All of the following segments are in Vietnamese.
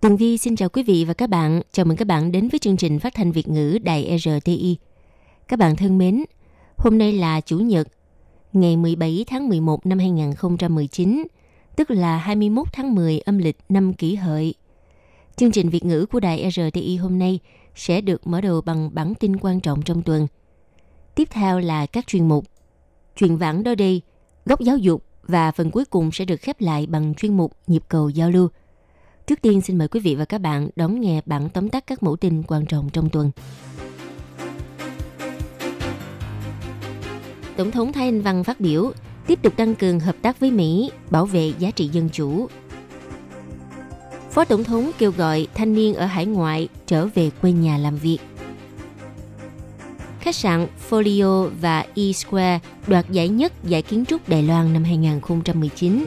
Tường Vi xin chào quý vị và các bạn. Chào mừng các bạn đến với chương trình phát thanh Việt ngữ Đài RTI. Các bạn thân mến, hôm nay là Chủ nhật, ngày 17 tháng 11 năm 2019, tức là 21 tháng 10 âm lịch năm kỷ hợi. Chương trình Việt ngữ của Đài RTI hôm nay sẽ được mở đầu bằng bản tin quan trọng trong tuần. Tiếp theo là các chuyên mục Chuyện vãng đó đây, góc giáo dục và phần cuối cùng sẽ được khép lại bằng chuyên mục Nhịp cầu giao lưu. Trước tiên xin mời quý vị và các bạn đón nghe bản tóm tắt các mẫu tin quan trọng trong tuần. Tổng thống Thái Anh Văn phát biểu tiếp tục tăng cường hợp tác với Mỹ, bảo vệ giá trị dân chủ. Phó Tổng thống kêu gọi thanh niên ở hải ngoại trở về quê nhà làm việc. Khách sạn Folio và E-Square đoạt giải nhất giải kiến trúc Đài Loan năm 2019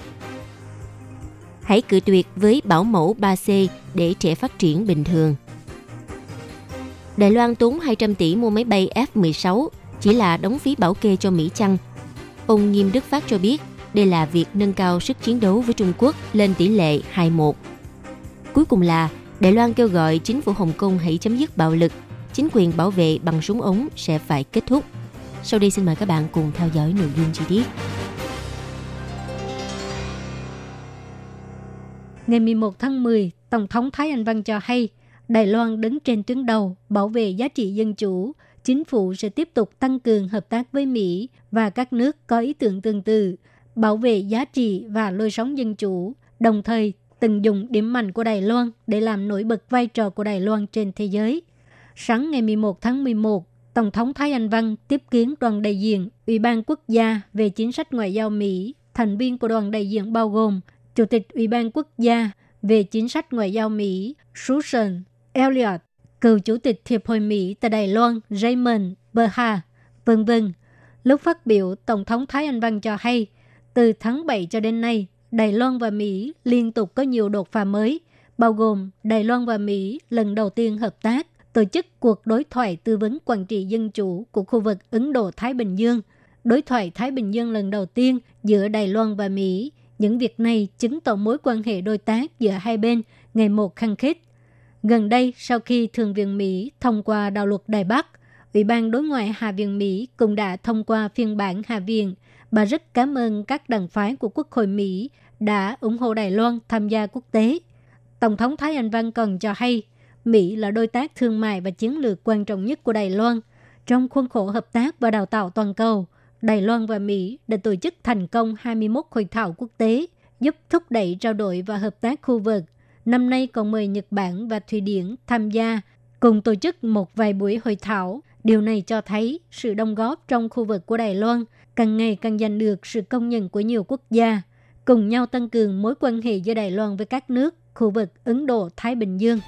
hãy cự tuyệt với bảo mẫu 3C để trẻ phát triển bình thường. Đài Loan tốn 200 tỷ mua máy bay F-16 chỉ là đóng phí bảo kê cho Mỹ chăng? Ông Nghiêm Đức Phát cho biết đây là việc nâng cao sức chiến đấu với Trung Quốc lên tỷ lệ 2:1. Cuối cùng là Đài Loan kêu gọi chính phủ Hồng Kông hãy chấm dứt bạo lực, chính quyền bảo vệ bằng súng ống sẽ phải kết thúc. Sau đây xin mời các bạn cùng theo dõi nội dung chi tiết. Ngày 11 tháng 10, Tổng thống Thái Anh Văn cho hay Đài Loan đứng trên tuyến đầu bảo vệ giá trị dân chủ. Chính phủ sẽ tiếp tục tăng cường hợp tác với Mỹ và các nước có ý tưởng tương tự, bảo vệ giá trị và lối sống dân chủ, đồng thời tận dụng điểm mạnh của Đài Loan để làm nổi bật vai trò của Đài Loan trên thế giới. Sáng ngày 11 tháng 11, Tổng thống Thái Anh Văn tiếp kiến đoàn đại diện Ủy ban Quốc gia về chính sách ngoại giao Mỹ. Thành viên của đoàn đại diện bao gồm Chủ tịch Ủy ban Quốc gia về chính sách ngoại giao Mỹ Susan Elliott, cựu Chủ tịch Hiệp hội Mỹ tại Đài Loan Raymond Berha, vân vân. Lúc phát biểu, Tổng thống Thái Anh Văn cho hay, từ tháng 7 cho đến nay, Đài Loan và Mỹ liên tục có nhiều đột phá mới, bao gồm Đài Loan và Mỹ lần đầu tiên hợp tác tổ chức cuộc đối thoại tư vấn quản trị dân chủ của khu vực Ấn Độ-Thái Bình Dương, đối thoại Thái Bình Dương lần đầu tiên giữa Đài Loan và Mỹ những việc này chứng tỏ mối quan hệ đối tác giữa hai bên ngày một khăng khít. Gần đây, sau khi Thượng viện Mỹ thông qua đạo luật Đài Bắc, Ủy ban đối ngoại Hạ viện Mỹ cũng đã thông qua phiên bản Hạ viện. Bà rất cảm ơn các đảng phái của Quốc hội Mỹ đã ủng hộ Đài Loan tham gia quốc tế. Tổng thống Thái Anh Văn còn cho hay, Mỹ là đối tác thương mại và chiến lược quan trọng nhất của Đài Loan trong khuôn khổ hợp tác và đào tạo toàn cầu – Đài Loan và Mỹ đã tổ chức thành công 21 hội thảo quốc tế, giúp thúc đẩy trao đổi và hợp tác khu vực. Năm nay còn mời Nhật Bản và Thụy Điển tham gia, cùng tổ chức một vài buổi hội thảo. Điều này cho thấy sự đóng góp trong khu vực của Đài Loan càng ngày càng giành được sự công nhận của nhiều quốc gia, cùng nhau tăng cường mối quan hệ giữa Đài Loan với các nước khu vực Ấn Độ-Thái Bình Dương.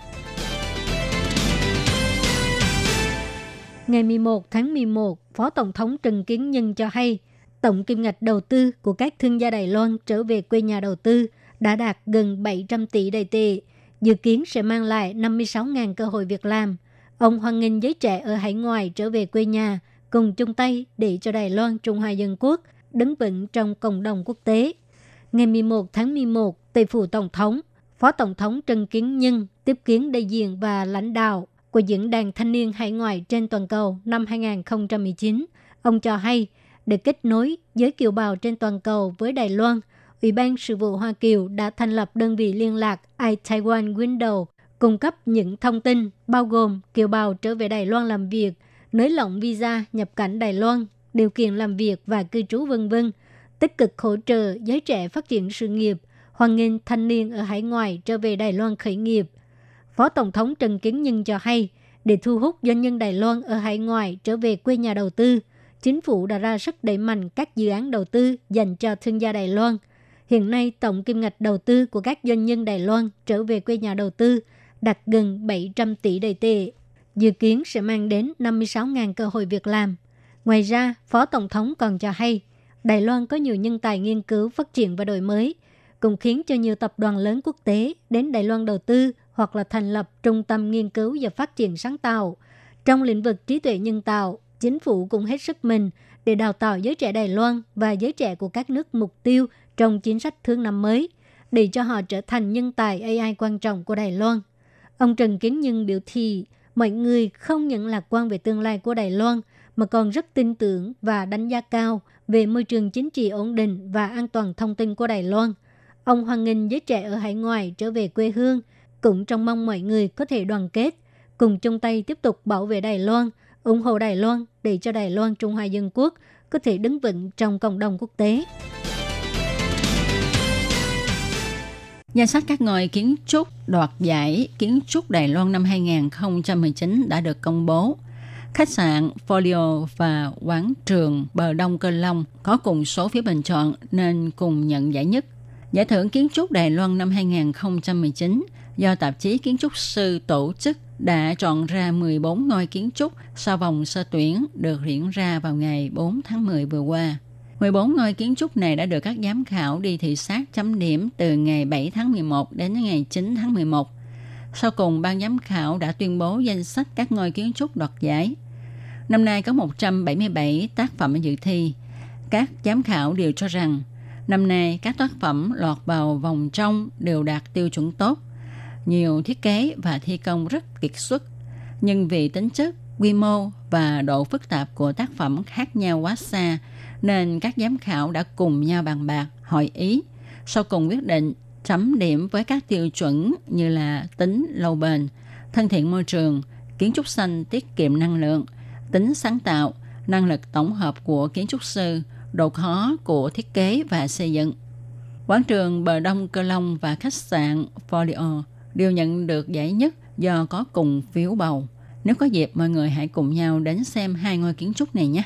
Ngày 11 tháng 11, Phó Tổng thống Trần Kiến Nhân cho hay, tổng kim ngạch đầu tư của các thương gia Đài Loan trở về quê nhà đầu tư đã đạt gần 700 tỷ đầy tệ, dự kiến sẽ mang lại 56.000 cơ hội việc làm. Ông hoan nghênh giới trẻ ở hải ngoại trở về quê nhà, cùng chung tay để cho Đài Loan Trung Hoa Dân Quốc đứng vững trong cộng đồng quốc tế. Ngày 11 tháng 11, Tây phủ Tổng thống, Phó Tổng thống Trần Kiến Nhân tiếp kiến đại diện và lãnh đạo của Diễn đàn Thanh niên Hải ngoại trên toàn cầu năm 2019. Ông cho hay, để kết nối giới kiều bào trên toàn cầu với Đài Loan, Ủy ban Sự vụ Hoa Kiều đã thành lập đơn vị liên lạc iTaiwan Window, cung cấp những thông tin bao gồm kiều bào trở về Đài Loan làm việc, nới lỏng visa nhập cảnh Đài Loan, điều kiện làm việc và cư trú vân vân, tích cực hỗ trợ giới trẻ phát triển sự nghiệp, hoan nghênh thanh niên ở hải ngoại trở về Đài Loan khởi nghiệp – Phó Tổng thống Trần Kiến Nhân cho hay, để thu hút doanh nhân Đài Loan ở hải ngoại trở về quê nhà đầu tư, chính phủ đã ra sức đẩy mạnh các dự án đầu tư dành cho thương gia Đài Loan. Hiện nay, tổng kim ngạch đầu tư của các doanh nhân Đài Loan trở về quê nhà đầu tư đạt gần 700 tỷ đầy tệ, dự kiến sẽ mang đến 56.000 cơ hội việc làm. Ngoài ra, Phó Tổng thống còn cho hay, Đài Loan có nhiều nhân tài nghiên cứu, phát triển và đổi mới, cũng khiến cho nhiều tập đoàn lớn quốc tế đến Đài Loan đầu tư hoặc là thành lập trung tâm nghiên cứu và phát triển sáng tạo. Trong lĩnh vực trí tuệ nhân tạo, chính phủ cũng hết sức mình để đào tạo giới trẻ Đài Loan và giới trẻ của các nước mục tiêu trong chính sách thương năm mới, để cho họ trở thành nhân tài AI quan trọng của Đài Loan. Ông Trần Kiến Nhân biểu thị, mọi người không những lạc quan về tương lai của Đài Loan, mà còn rất tin tưởng và đánh giá cao về môi trường chính trị ổn định và an toàn thông tin của Đài Loan. Ông hoan nghênh giới trẻ ở hải ngoại trở về quê hương, cũng trong mong mọi người có thể đoàn kết, cùng chung tay tiếp tục bảo vệ Đài Loan, ủng hộ Đài Loan để cho Đài Loan Trung Hoa Dân Quốc có thể đứng vững trong cộng đồng quốc tế. Danh sách các ngôi kiến trúc đoạt giải kiến trúc Đài Loan năm 2019 đã được công bố. Khách sạn Folio và quán trường Bờ Đông Cơ Long có cùng số phiếu bình chọn nên cùng nhận giải nhất. Giải thưởng kiến trúc Đài Loan năm 2019 do tạp chí Kiến trúc sư tổ chức đã chọn ra 14 ngôi kiến trúc sau vòng sơ tuyển được diễn ra vào ngày 4 tháng 10 vừa qua. 14 ngôi kiến trúc này đã được các giám khảo đi thị sát chấm điểm từ ngày 7 tháng 11 đến ngày 9 tháng 11. Sau cùng, ban giám khảo đã tuyên bố danh sách các ngôi kiến trúc đoạt giải. Năm nay có 177 tác phẩm dự thi. Các giám khảo đều cho rằng năm nay các tác phẩm lọt vào vòng trong đều đạt tiêu chuẩn tốt. Nhiều thiết kế và thi công rất kiệt xuất. Nhưng vì tính chất, quy mô và độ phức tạp của tác phẩm khác nhau quá xa, nên các giám khảo đã cùng nhau bàn bạc, hội ý. Sau cùng quyết định chấm điểm với các tiêu chuẩn như là tính lâu bền, thân thiện môi trường, kiến trúc xanh tiết kiệm năng lượng, tính sáng tạo, năng lực tổng hợp của kiến trúc sư, độ khó của thiết kế và xây dựng. Quán trường Bờ Đông Cơ Long và khách sạn Folio đều nhận được giải nhất do có cùng phiếu bầu. Nếu có dịp, mọi người hãy cùng nhau đến xem hai ngôi kiến trúc này nhé.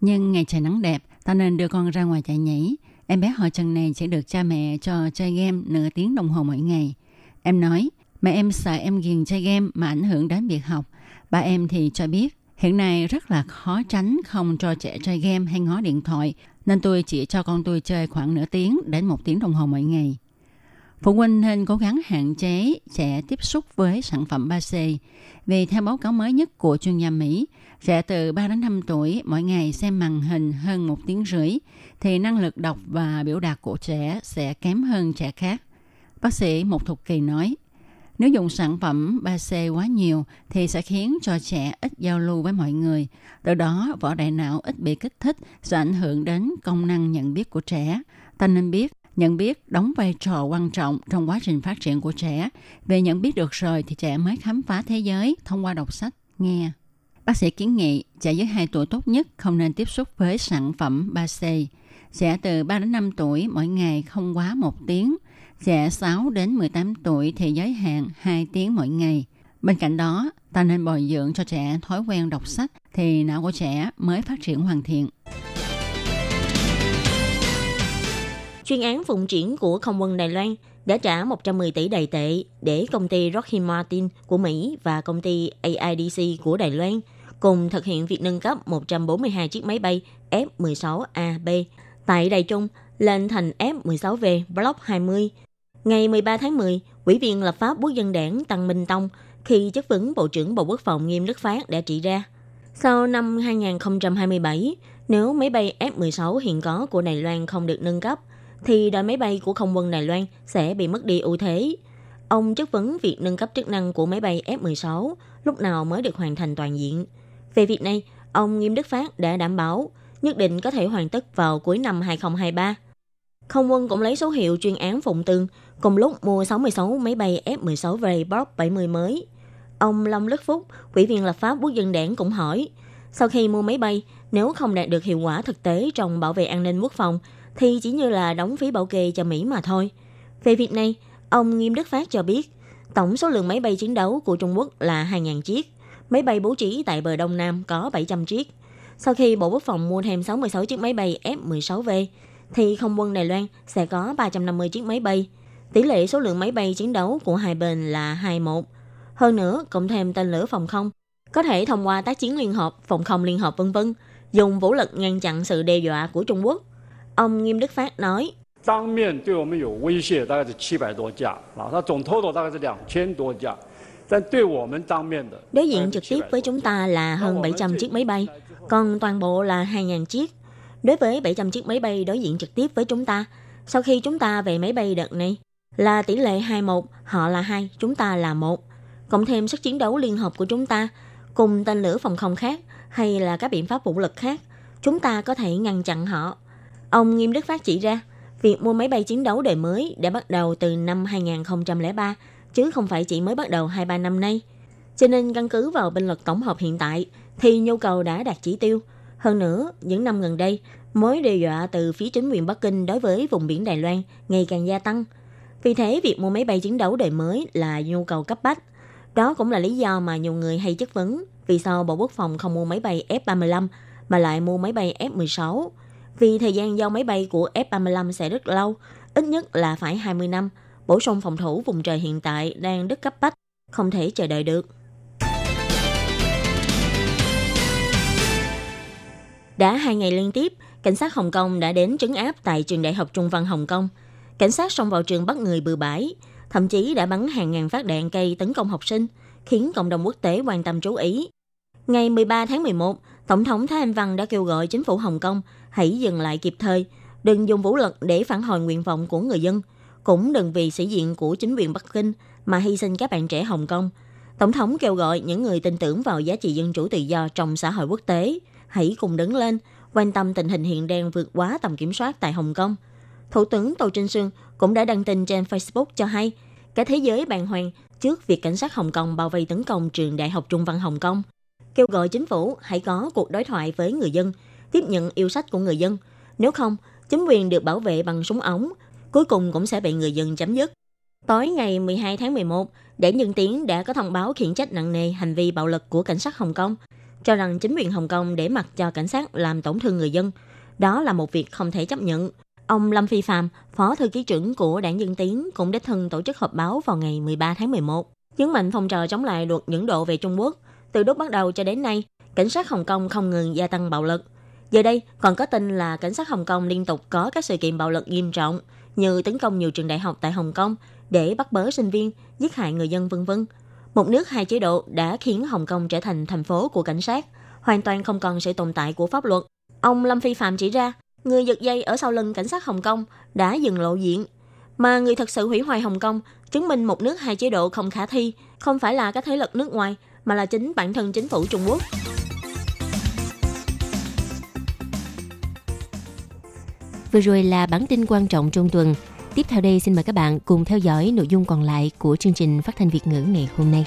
Nhưng ngày trời nắng đẹp, ta nên đưa con ra ngoài chạy nhảy. Em bé họ Trần này sẽ được cha mẹ cho chơi game nửa tiếng đồng hồ mỗi ngày. Em nói, mẹ em sợ em ghiền chơi game mà ảnh hưởng đến việc học. Ba em thì cho biết, hiện nay rất là khó tránh không cho trẻ chơi game hay ngó điện thoại, nên tôi chỉ cho con tôi chơi khoảng nửa tiếng đến một tiếng đồng hồ mỗi ngày. Phụ huynh nên cố gắng hạn chế trẻ tiếp xúc với sản phẩm 3C. Vì theo báo cáo mới nhất của chuyên gia Mỹ, trẻ từ 3 đến 5 tuổi mỗi ngày xem màn hình hơn một tiếng rưỡi, thì năng lực đọc và biểu đạt của trẻ sẽ kém hơn trẻ khác. Bác sĩ Một Thục Kỳ nói, nếu dùng sản phẩm 3C quá nhiều thì sẽ khiến cho trẻ ít giao lưu với mọi người. Từ đó, vỏ đại não ít bị kích thích sẽ ảnh hưởng đến công năng nhận biết của trẻ. Ta nên biết nhận biết đóng vai trò quan trọng trong quá trình phát triển của trẻ. Về nhận biết được rồi thì trẻ mới khám phá thế giới thông qua đọc sách, nghe. Bác sĩ kiến nghị trẻ dưới 2 tuổi tốt nhất không nên tiếp xúc với sản phẩm 3C. Trẻ từ 3 đến 5 tuổi mỗi ngày không quá 1 tiếng. Dạ, trẻ 6 đến 18 tuổi thì giới hạn 2 tiếng mỗi ngày. Bên cạnh đó, ta nên bồi dưỡng cho trẻ thói quen đọc sách thì não của trẻ mới phát triển hoàn thiện. chuyên án phụng triển của không quân Đài Loan đã trả 110 tỷ đầy tệ để công ty Rocky Martin của Mỹ và công ty AIDC của Đài Loan cùng thực hiện việc nâng cấp 142 chiếc máy bay F-16AB tại Đài Trung lên thành F-16V Block 20. Ngày 13 tháng 10, Ủy viên lập pháp quốc dân đảng Tăng Minh Tông khi chất vấn Bộ trưởng Bộ Quốc phòng Nghiêm Đức Phát đã chỉ ra. Sau năm 2027, nếu máy bay F-16 hiện có của Đài Loan không được nâng cấp – thì đội máy bay của không quân Đài Loan sẽ bị mất đi ưu thế. Ông chất vấn việc nâng cấp chức năng của máy bay F-16 lúc nào mới được hoàn thành toàn diện. Về việc này, ông Nghiêm Đức Phát đã đảm bảo nhất định có thể hoàn tất vào cuối năm 2023. Không quân cũng lấy số hiệu chuyên án Phụng Tương cùng lúc mua 66 máy bay F-16V Block 70 mới. Ông Long Đức Phúc, Ủy viên lập pháp quốc dân đảng cũng hỏi, sau khi mua máy bay, nếu không đạt được hiệu quả thực tế trong bảo vệ an ninh quốc phòng, thì chỉ như là đóng phí bảo kê cho Mỹ mà thôi. Về việc này, ông Nghiêm Đức Phát cho biết, tổng số lượng máy bay chiến đấu của Trung Quốc là 2.000 chiếc, máy bay bố trí tại bờ Đông Nam có 700 chiếc. Sau khi Bộ Quốc phòng mua thêm 66 chiếc máy bay F-16V, thì không quân Đài Loan sẽ có 350 chiếc máy bay. Tỷ lệ số lượng máy bay chiến đấu của hai bên là 21. Hơn nữa, cộng thêm tên lửa phòng không, có thể thông qua tác chiến liên hợp, phòng không liên hợp vân vân, dùng vũ lực ngăn chặn sự đe dọa của Trung Quốc. Ông Nghiêm Đức Phát nói, Đối diện trực tiếp với chúng ta là hơn 700 chiếc máy bay, còn toàn bộ là 2.000 chiếc. Đối với 700 chiếc máy bay đối diện trực tiếp với chúng ta, sau khi chúng ta về máy bay đợt này, là tỷ lệ 2-1, họ là 2, chúng ta là 1. Cộng thêm sức chiến đấu liên hợp của chúng ta, cùng tên lửa phòng không khác hay là các biện pháp vũ lực khác, chúng ta có thể ngăn chặn họ. Ông Nghiêm Đức Phát chỉ ra, việc mua máy bay chiến đấu đời mới đã bắt đầu từ năm 2003, chứ không phải chỉ mới bắt đầu 2-3 năm nay. Cho nên căn cứ vào binh lực tổng hợp hiện tại, thì nhu cầu đã đạt chỉ tiêu. Hơn nữa, những năm gần đây, mối đe dọa từ phía chính quyền Bắc Kinh đối với vùng biển Đài Loan ngày càng gia tăng. Vì thế, việc mua máy bay chiến đấu đời mới là nhu cầu cấp bách. Đó cũng là lý do mà nhiều người hay chất vấn vì sao Bộ Quốc phòng không mua máy bay F-35 mà lại mua máy bay F-16. Vì thời gian giao máy bay của F-35 sẽ rất lâu, ít nhất là phải 20 năm. Bổ sung phòng thủ vùng trời hiện tại đang rất cấp bách, không thể chờ đợi được. Đã hai ngày liên tiếp, cảnh sát Hồng Kông đã đến trấn áp tại trường đại học Trung văn Hồng Kông. Cảnh sát xông vào trường bắt người bừa bãi, thậm chí đã bắn hàng ngàn phát đạn cây tấn công học sinh, khiến cộng đồng quốc tế quan tâm chú ý. Ngày 13 tháng 11, Tổng thống Thái Anh Văn đã kêu gọi chính phủ Hồng Kông hãy dừng lại kịp thời, đừng dùng vũ lực để phản hồi nguyện vọng của người dân, cũng đừng vì sĩ diện của chính quyền Bắc Kinh mà hy sinh các bạn trẻ Hồng Kông. Tổng thống kêu gọi những người tin tưởng vào giá trị dân chủ tự do trong xã hội quốc tế, hãy cùng đứng lên, quan tâm tình hình hiện đang vượt quá tầm kiểm soát tại Hồng Kông. Thủ tướng Tô Trinh Sương cũng đã đăng tin trên Facebook cho hay, cả thế giới bàng hoàng trước việc cảnh sát Hồng Kông bao vây tấn công trường Đại học Trung văn Hồng Kông, kêu gọi chính phủ hãy có cuộc đối thoại với người dân, tiếp nhận yêu sách của người dân. Nếu không, chính quyền được bảo vệ bằng súng ống, cuối cùng cũng sẽ bị người dân chấm dứt. Tối ngày 12 tháng 11, Đảng Dân Tiến đã có thông báo khiển trách nặng nề hành vi bạo lực của cảnh sát Hồng Kông, cho rằng chính quyền Hồng Kông để mặc cho cảnh sát làm tổn thương người dân. Đó là một việc không thể chấp nhận. Ông Lâm Phi Phạm, Phó Thư ký trưởng của Đảng Dân Tiến cũng đích thân tổ chức họp báo vào ngày 13 tháng 11, nhấn mạnh phong trào chống lại luật những độ về Trung Quốc. Từ lúc bắt đầu cho đến nay, cảnh sát Hồng Kông không ngừng gia tăng bạo lực. Giờ đây, còn có tin là cảnh sát Hồng Kông liên tục có các sự kiện bạo lực nghiêm trọng như tấn công nhiều trường đại học tại Hồng Kông để bắt bớ sinh viên, giết hại người dân vân vân. Một nước hai chế độ đã khiến Hồng Kông trở thành thành phố của cảnh sát, hoàn toàn không còn sự tồn tại của pháp luật. Ông Lâm Phi Phạm chỉ ra, người giật dây ở sau lưng cảnh sát Hồng Kông đã dừng lộ diện. Mà người thật sự hủy hoại Hồng Kông, chứng minh một nước hai chế độ không khả thi, không phải là các thế lực nước ngoài, mà là chính bản thân chính phủ Trung Quốc. Vừa rồi là bản tin quan trọng trong tuần. Tiếp theo đây xin mời các bạn cùng theo dõi nội dung còn lại của chương trình phát thanh Việt ngữ ngày hôm nay.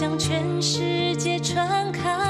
向全世界传开，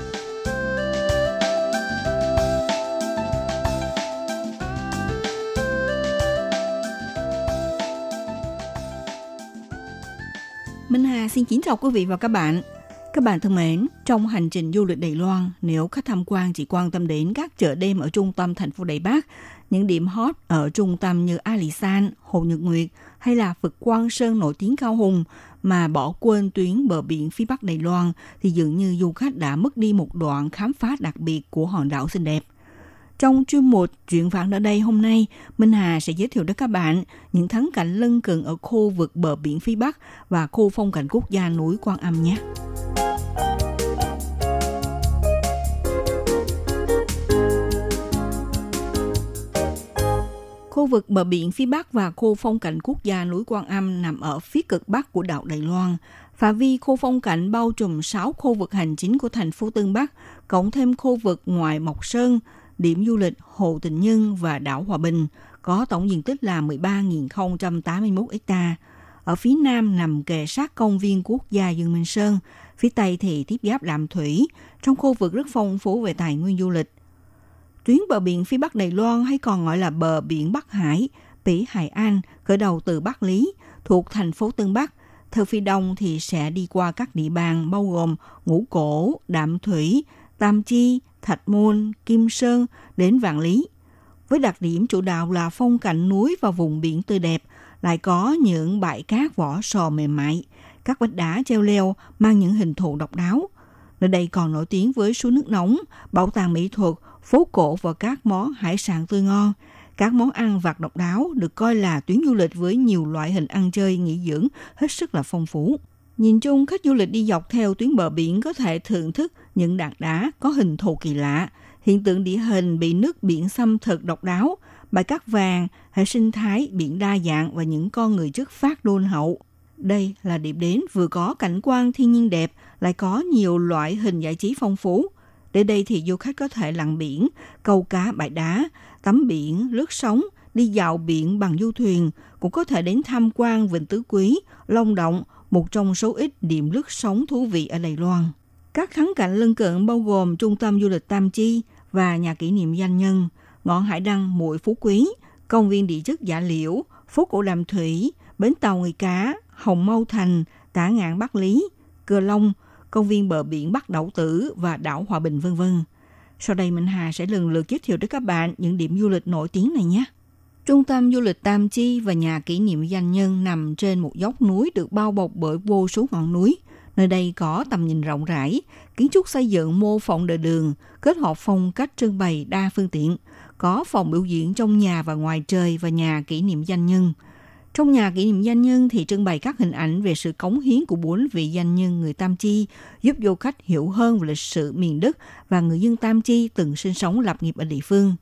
Xin kính chào quý vị và các bạn. Các bạn thân mến, trong hành trình du lịch Đài Loan, nếu khách tham quan chỉ quan tâm đến các chợ đêm ở trung tâm thành phố Đài Bắc, những điểm hot ở trung tâm như Alisan, San, Hồ Nhật Nguyệt hay là Phật Quang Sơn nổi tiếng Cao Hùng mà bỏ quên tuyến bờ biển phía Bắc Đài Loan thì dường như du khách đã mất đi một đoạn khám phá đặc biệt của hòn đảo xinh đẹp. Trong chuyên mục Chuyện vãng ở đây hôm nay, Minh Hà sẽ giới thiệu đến các bạn những thắng cảnh lân cận ở khu vực bờ biển phía Bắc và khu phong cảnh quốc gia núi Quan Âm nhé. Khu vực bờ biển phía Bắc và khu phong cảnh quốc gia núi Quan Âm nằm ở phía cực Bắc của đảo Đài Loan. Phạm vi khu phong cảnh bao trùm 6 khu vực hành chính của thành phố Tân Bắc, cộng thêm khu vực ngoài Mộc Sơn, điểm du lịch Hồ Tình Nhân và đảo Hòa Bình, có tổng diện tích là 13.081 ha. Ở phía nam nằm kề sát công viên quốc gia Dương Minh Sơn, phía tây thì tiếp giáp Đạm Thủy, trong khu vực rất phong phú về tài nguyên du lịch. Tuyến bờ biển phía Bắc Đài Loan hay còn gọi là bờ biển Bắc Hải, Pỉ Hải An, khởi đầu từ Bắc Lý, thuộc thành phố Tân Bắc. Theo phía đông thì sẽ đi qua các địa bàn bao gồm Ngũ Cổ, Đạm Thủy, Tam Chi, Thạch Môn, Kim Sơn đến Vạn Lý. Với đặc điểm chủ đạo là phong cảnh núi và vùng biển tươi đẹp, lại có những bãi cát vỏ sò mềm mại, các vách đá treo leo mang những hình thù độc đáo. Nơi đây còn nổi tiếng với suối nước nóng, bảo tàng mỹ thuật, phố cổ và các món hải sản tươi ngon. Các món ăn vặt độc đáo được coi là tuyến du lịch với nhiều loại hình ăn chơi nghỉ dưỡng hết sức là phong phú. Nhìn chung, khách du lịch đi dọc theo tuyến bờ biển có thể thưởng thức những đạn đá có hình thù kỳ lạ, hiện tượng địa hình bị nước biển xâm thực độc đáo, bãi cát vàng, hệ sinh thái biển đa dạng và những con người trước phát đôn hậu. Đây là điểm đến vừa có cảnh quan thiên nhiên đẹp, lại có nhiều loại hình giải trí phong phú. Đến đây thì du khách có thể lặn biển, câu cá bãi đá, tắm biển, lướt sóng, đi dạo biển bằng du thuyền, cũng có thể đến tham quan Vịnh Tứ Quý, Long Động, một trong số ít điểm lướt sóng thú vị ở Đài Loan. Các thắng cảnh lân cận bao gồm trung tâm du lịch Tam Chi và nhà kỷ niệm danh nhân, ngọn hải đăng Muội Phú Quý, công viên địa chất Giả Liễu, phố cổ Đàm Thủy, bến tàu người cá, Hồng Mâu Thành, Tả Ngạn Bắc Lý, Cờ Long, công viên bờ biển Bắc Đậu Tử và đảo Hòa Bình vân vân. Sau đây Minh Hà sẽ lần lượt giới thiệu tới các bạn những điểm du lịch nổi tiếng này nhé. Trung tâm du lịch Tam Chi và nhà kỷ niệm danh nhân nằm trên một dốc núi được bao bọc bởi vô số ngọn núi. Nơi đây có tầm nhìn rộng rãi, kiến trúc xây dựng mô phỏng đời đường, kết hợp phong cách trưng bày đa phương tiện, có phòng biểu diễn trong nhà và ngoài trời và nhà kỷ niệm danh nhân. Trong nhà kỷ niệm danh nhân thì trưng bày các hình ảnh về sự cống hiến của bốn vị danh nhân người Tam Chi, giúp du khách hiểu hơn về lịch sử miền đất và người dân Tam Chi từng sinh sống lập nghiệp ở địa phương.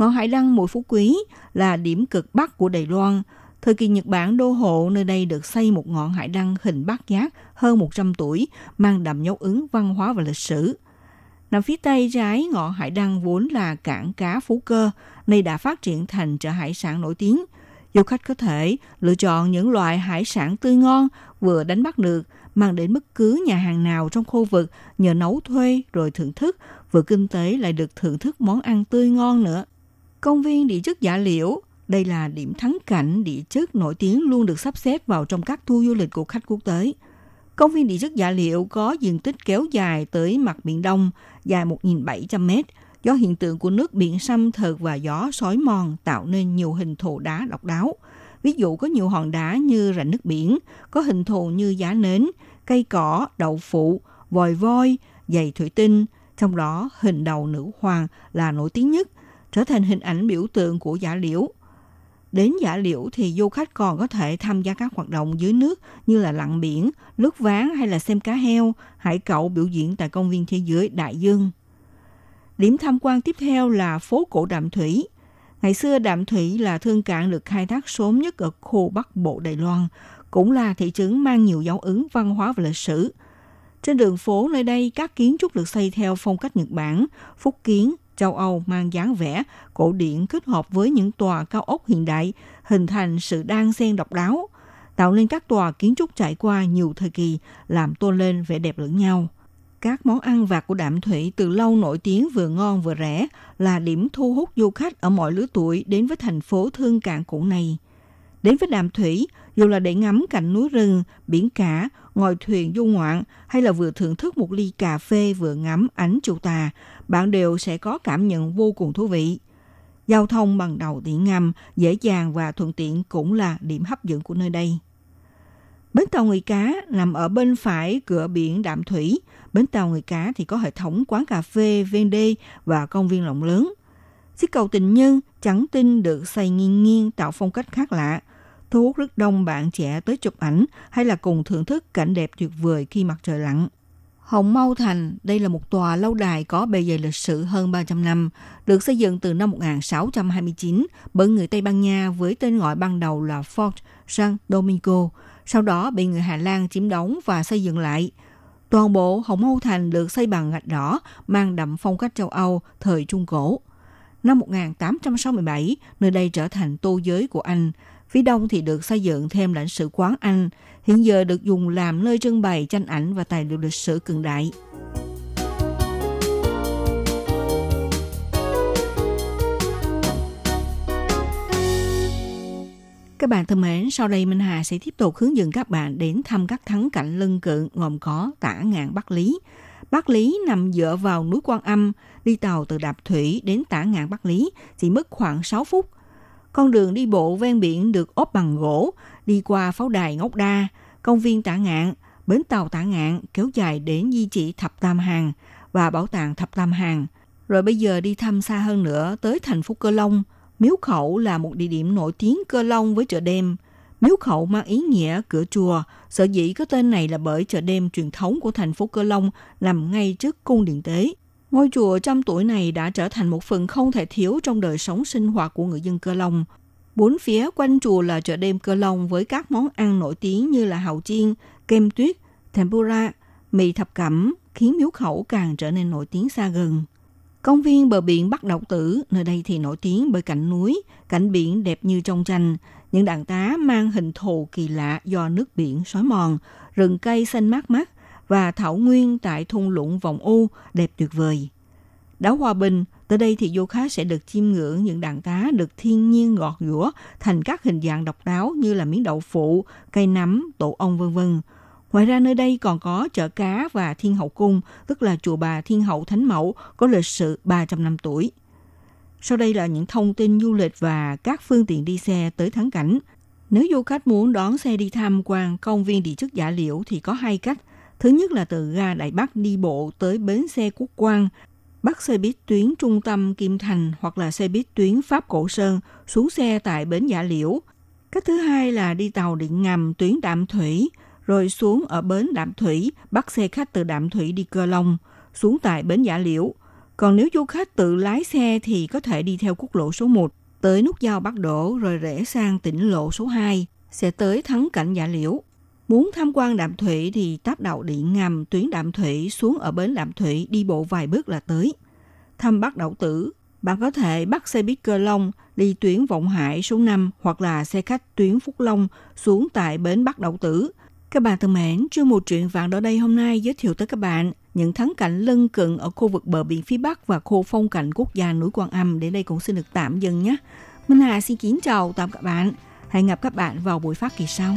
Ngọn hải đăng Mũi Phú Quý là điểm cực bắc của Đài Loan. Thời kỳ Nhật Bản đô hộ nơi đây được xây một ngọn hải đăng hình bát giác hơn 100 tuổi, mang đậm dấu ấn văn hóa và lịch sử. Nằm phía tây trái ngọn hải đăng vốn là cảng cá Phú Cơ, nay đã phát triển thành chợ hải sản nổi tiếng. Du khách có thể lựa chọn những loại hải sản tươi ngon vừa đánh bắt được, mang đến bất cứ nhà hàng nào trong khu vực nhờ nấu thuê rồi thưởng thức, vừa kinh tế lại được thưởng thức món ăn tươi ngon nữa. Công viên địa chất Giả Liễu, đây là điểm thắng cảnh địa chất nổi tiếng luôn được sắp xếp vào trong các tour du lịch của khách quốc tế. Công viên địa chất Giả liệu có diện tích kéo dài tới mặt biển Đông, dài 1.700 mét, do hiện tượng của nước biển xâm thực và gió sói mòn tạo nên nhiều hình thù đá độc đáo. Ví dụ có nhiều hòn đá như rãnh nước biển, có hình thù như giá nến, cây cỏ, đậu phụ, vòi voi, giày thủy tinh, trong đó hình đầu nữ hoàng là nổi tiếng nhất, trở thành hình ảnh biểu tượng của giả liễu. Đến giả liễu thì du khách còn có thể tham gia các hoạt động dưới nước như là lặn biển, lướt ván hay là xem cá heo, hải cẩu biểu diễn tại công viên thế giới Đại Dương. Điểm tham quan tiếp theo là phố cổ Đạm Thủy. Ngày xưa Đạm Thủy là thương cảng được khai thác sớm nhất ở khu Bắc Bộ Đài Loan, cũng là thị trấn mang nhiều dấu ấn văn hóa và lịch sử. Trên đường phố nơi đây, các kiến trúc được xây theo phong cách Nhật Bản, phúc kiến, châu Âu mang dáng vẻ cổ điển kết hợp với những tòa cao ốc hiện đại, hình thành sự đan xen độc đáo, tạo nên các tòa kiến trúc trải qua nhiều thời kỳ, làm tôn lên vẻ đẹp lẫn nhau. Các món ăn vặt của Đạm Thủy từ lâu nổi tiếng vừa ngon vừa rẻ là điểm thu hút du khách ở mọi lứa tuổi đến với thành phố thương cảng cũ này. Đến với Đạm Thủy, dù là để ngắm cảnh núi rừng, biển cả, ngồi thuyền du ngoạn hay là vừa thưởng thức một ly cà phê vừa ngắm ánh chiều tà, bạn đều sẽ có cảm nhận vô cùng thú vị. Giao thông bằng đầu điện ngầm, dễ dàng và thuận tiện cũng là điểm hấp dẫn của nơi đây. Bến tàu người cá nằm ở bên phải cửa biển Đạm Thủy. Bến tàu người cá thì có hệ thống quán cà phê, ven đê và công viên rộng lớn. Chiếc cầu tình nhân trắng tinh được xây nghiêng nghiêng tạo phong cách khác lạ, thu hút rất đông bạn trẻ tới chụp ảnh hay là cùng thưởng thức cảnh đẹp tuyệt vời khi mặt trời lặn. Hồng Mau Thành, đây là một tòa lâu đài có bề dày lịch sử hơn 300 năm, được xây dựng từ năm 1629 bởi người Tây Ban Nha với tên gọi ban đầu là Fort San Domingo, sau đó bị người Hà Lan chiếm đóng và xây dựng lại. Toàn bộ Hồng Mau Thành được xây bằng gạch đỏ, mang đậm phong cách châu Âu thời Trung Cổ. Năm 1867, nơi đây trở thành tô giới của Anh. Phía đông thì được xây dựng thêm lãnh sự quán Anh, hiện giờ được dùng làm nơi trưng bày tranh ảnh và tài liệu lịch sử cận đại. Các bạn thân mến, sau đây Minh Hà sẽ tiếp tục hướng dẫn các bạn đến thăm các thắng cảnh lân cận gồm có tả ngạn Bắc Lý. Bắc Lý nằm dựa vào núi Quan Âm, đi tàu từ Đạp Thủy đến tả ngạn Bắc Lý chỉ mất khoảng 6 phút. Con đường đi bộ ven biển được ốp bằng gỗ, đi qua pháo đài Ngốc Đa, công viên tả ngạn, bến tàu tả ngạn kéo dài đến di chỉ Thập Tam Hàng và bảo tàng Thập Tam Hàng. Rồi bây giờ đi thăm xa hơn nữa tới thành phố Cơ Long – Miếu Khẩu là một địa điểm nổi tiếng cơ long với chợ đêm. Miếu Khẩu mang ý nghĩa cửa chùa, sở dĩ có tên này là bởi chợ đêm truyền thống của thành phố Cơ Long nằm ngay trước cung điện tế. Ngôi chùa trăm tuổi này đã trở thành một phần không thể thiếu trong đời sống sinh hoạt của người dân Cơ Long. Bốn phía quanh chùa là chợ đêm Cơ Long với các món ăn nổi tiếng như là hàu chiên, kem tuyết, tempura, mì thập cẩm, khiến miếu khẩu càng trở nên nổi tiếng xa gần. Công viên bờ biển Bắc Độc Tử, nơi đây thì nổi tiếng bởi cảnh núi, cảnh biển đẹp như trong tranh, những đàn tá mang hình thù kỳ lạ do nước biển xói mòn, rừng cây xanh mát mắt và thảo nguyên tại thung lũng vòng u đẹp tuyệt vời. Đảo Hòa Bình, tới đây thì du khách sẽ được chiêm ngưỡng những đàn tá được thiên nhiên gọt giũa thành các hình dạng độc đáo như là miếng đậu phụ, cây nấm, tổ ong vân vân. Ngoài ra nơi đây còn có chợ cá và Thiên Hậu Cung, tức là chùa bà Thiên Hậu Thánh Mẫu có lịch sử 300 năm tuổi. Sau đây là những thông tin du lịch và các phương tiện đi xe tới thắng cảnh. Nếu du khách muốn đón xe đi tham quan công viên địa chất giả liễu thì có hai cách. Thứ nhất là từ ga Đại Bắc đi bộ tới bến xe Quốc Quang, bắt xe buýt tuyến trung tâm Kim Thành hoặc là xe buýt tuyến Pháp Cổ Sơn xuống xe tại bến Giả Liễu. Cách thứ hai là đi tàu điện ngầm tuyến Đạm Thủy rồi xuống ở bến Đạm Thủy, bắt xe khách từ Đạm Thủy đi Cơ Long, xuống tại bến Giả Liễu. Còn nếu du khách tự lái xe thì có thể đi theo quốc lộ số 1, tới nút giao Bắc Đổ rồi rẽ sang tỉnh lộ số 2, sẽ tới thắng cảnh Giả Liễu. Muốn tham quan Đạm Thủy thì táp đậu điện ngầm tuyến Đạm Thủy xuống ở bến Đạm Thủy đi bộ vài bước là tới. Thăm Bắc Đậu Tử, bạn có thể bắt xe buýt Cơ Long đi tuyến Vọng Hải số 5 hoặc là xe khách tuyến Phúc Long xuống tại bến Bắc Đậu Tử các bạn thân mến, chương một truyện vạn đó đây hôm nay giới thiệu tới các bạn những thắng cảnh lân cận ở khu vực bờ biển phía Bắc và khu phong cảnh quốc gia núi Quan Âm. Đến đây cũng xin được tạm dừng nhé. Minh Hà xin kính chào tạm các bạn. Hẹn gặp các bạn vào buổi phát kỳ sau.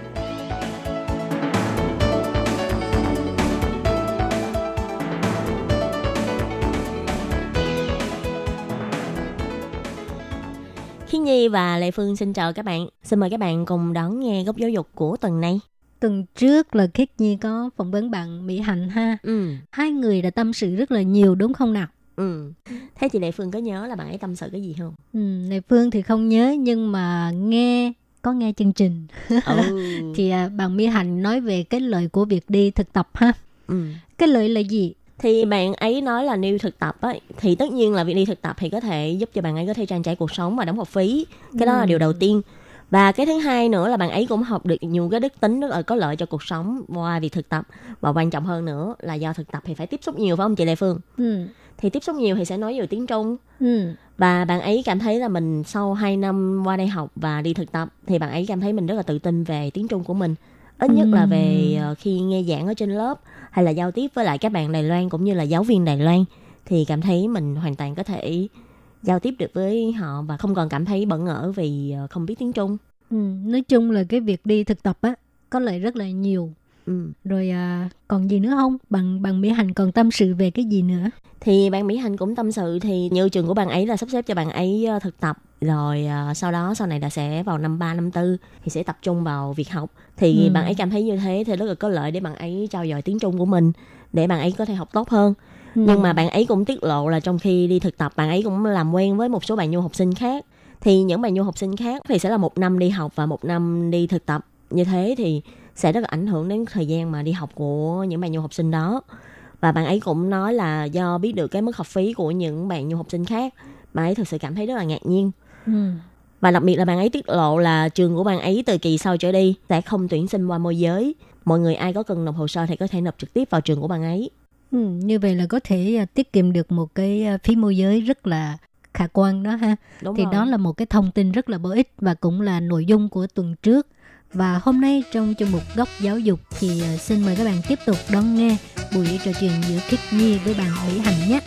Nhi và Lệ Phương xin chào các bạn. Xin mời các bạn cùng đón nghe góc giáo dục của tuần này. Tuần trước là Khiết Nhi có phỏng vấn bạn Mỹ Hạnh ha. Ừ, Hai người đã tâm sự rất là nhiều đúng không nào? ừ. Thế thì Lệ Phương có nhớ là bạn ấy tâm sự cái gì không? Ừ, Lệ Phương thì không nhớ nhưng mà nghe có nghe chương trình ừ. thì à, bạn Mỹ Hạnh nói về cái lợi của việc đi thực tập ha. ừ. Cái lợi là gì? Thì bạn ấy nói là nếu thực tập ấy, thì tất nhiên là việc đi thực tập thì có thể giúp cho bạn ấy có thể trang trải cuộc sống và đóng học phí. Cái đó là Ừ. điều đầu tiên. Và cái thứ hai nữa là bạn ấy cũng học được nhiều cái đức tính rất là có lợi cho cuộc sống qua việc thực tập. Và quan trọng hơn nữa là do thực tập thì phải tiếp xúc nhiều phải không chị Lê Phương? Ừ. Thì tiếp xúc nhiều thì sẽ nói nhiều tiếng Trung. Ừ. Và bạn ấy cảm thấy là mình sau 2 năm qua đây học và đi thực tập thì bạn ấy cảm thấy mình rất là tự tin về tiếng Trung của mình. Ít nhất là về ờ, khi nghe giảng ở trên lớp hay là giao tiếp với lại các bạn Đài Loan cũng như là giáo viên Đài Loan thì cảm thấy mình hoàn toàn có thể giao tiếp được với họ và không còn cảm thấy bỡ ngỡ vì ờ, không biết tiếng Trung. Ừ. Nói chung là cái việc đi thực tập á có lợi rất là nhiều. Ừ. Rồi à, còn gì nữa không? Bằng bằng Mỹ Hạnh còn tâm sự về cái gì nữa? Thì bạn Mỹ Hạnh cũng tâm sự thì như trường của bạn ấy là sắp xếp cho bạn ấy ờ, thực tập rồi ờ, sau đó sau này là sẽ vào năm 3 năm tư thì sẽ tập trung vào việc học thì Ừ. bạn ấy cảm thấy như thế thì rất là có lợi để bạn ấy trao dồi tiếng Trung của mình để bạn ấy có thể học tốt hơn Ừ. nhưng mà bạn ấy cũng tiết lộ là trong khi đi thực tập bạn ấy cũng làm quen với một số bạn du học sinh khác thì những bạn du học sinh khác thì sẽ là một năm đi học và một năm đi thực tập như thế thì sẽ rất là ảnh hưởng đến thời gian mà đi học của những bạn du học sinh đó và bạn ấy cũng nói là do biết được cái mức học phí của những bạn du học sinh khác bạn ấy thực sự cảm thấy rất là ngạc nhiên Ừ. và đặc biệt là bạn ấy tiết lộ là trường của bạn ấy từ kỳ sau trở đi sẽ không tuyển sinh qua môi giới mọi người ai có cần nộp hồ sơ thì có thể nộp trực tiếp vào trường của bạn ấy Ừ, như vậy là có thể à, tiết kiệm được một cái à, phí môi giới rất là khả quan đó ha. đúng thì rồi. đó là một cái thông tin rất là bổ ích và cũng là nội dung của tuần trước. Và hôm nay trong chương mục góc giáo dục thì à, xin mời các bạn tiếp tục đón nghe buổi trò chuyện giữa Khiết Nhi với bạn Mỹ Hạnh nhé.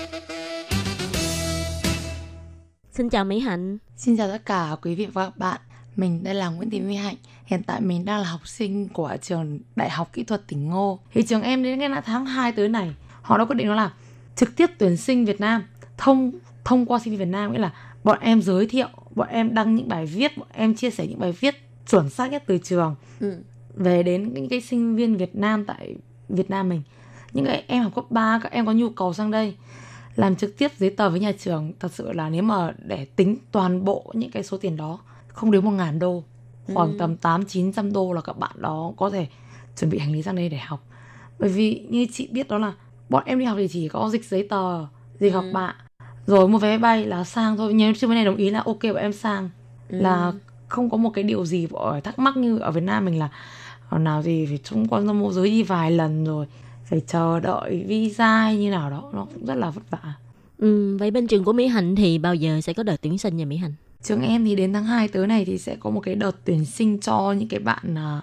xin chào mỹ hạnh Xin chào tất cả quý vị và các bạn. Mình đây là Nguyễn Thị Mỹ Hạnh. Hiện tại mình đang là học sinh của trường Đại học Kỹ thuật tỉnh Ngô. Thì trường em đến ngay là tháng 2 tới này, họ đã quyết định đó là trực tiếp tuyển sinh Việt Nam thông thông qua sinh viên Việt Nam nghĩa là bọn em giới thiệu, bọn em đăng những bài viết, bọn em chia sẻ những bài viết chuẩn xác nhất từ trường ừ. về đến những cái sinh viên Việt Nam tại Việt Nam mình. Những cái em học cấp 3 các em có nhu cầu sang đây làm trực tiếp giấy tờ với nhà trường thật sự là nếu mà để tính toàn bộ những cái số tiền đó không đến một ngàn đô khoảng Ừ. tầm tám chín trăm đô là các bạn đó có thể chuẩn bị hành lý sang đây để học bởi vì như chị biết đó là bọn em đi học thì chỉ có dịch giấy tờ dịch học Ừ. bạ rồi mua vé bay là sang thôi nếu chưa bên này đồng ý là ok bọn em sang Ừ. là không có một cái điều gì ở thắc mắc như ở Việt Nam mình là ở nào thì phải trung quan môi giới đi vài lần rồi phải chờ đợi visa như nào đó. Nó cũng rất là vất vả. Ừ, vậy bên trường của Mỹ Hạnh thì bao giờ sẽ có đợt tuyển sinh nhà Mỹ Hạnh? trường em thì đến tháng 2 tới này thì sẽ có một cái đợt tuyển sinh cho những cái bạn à,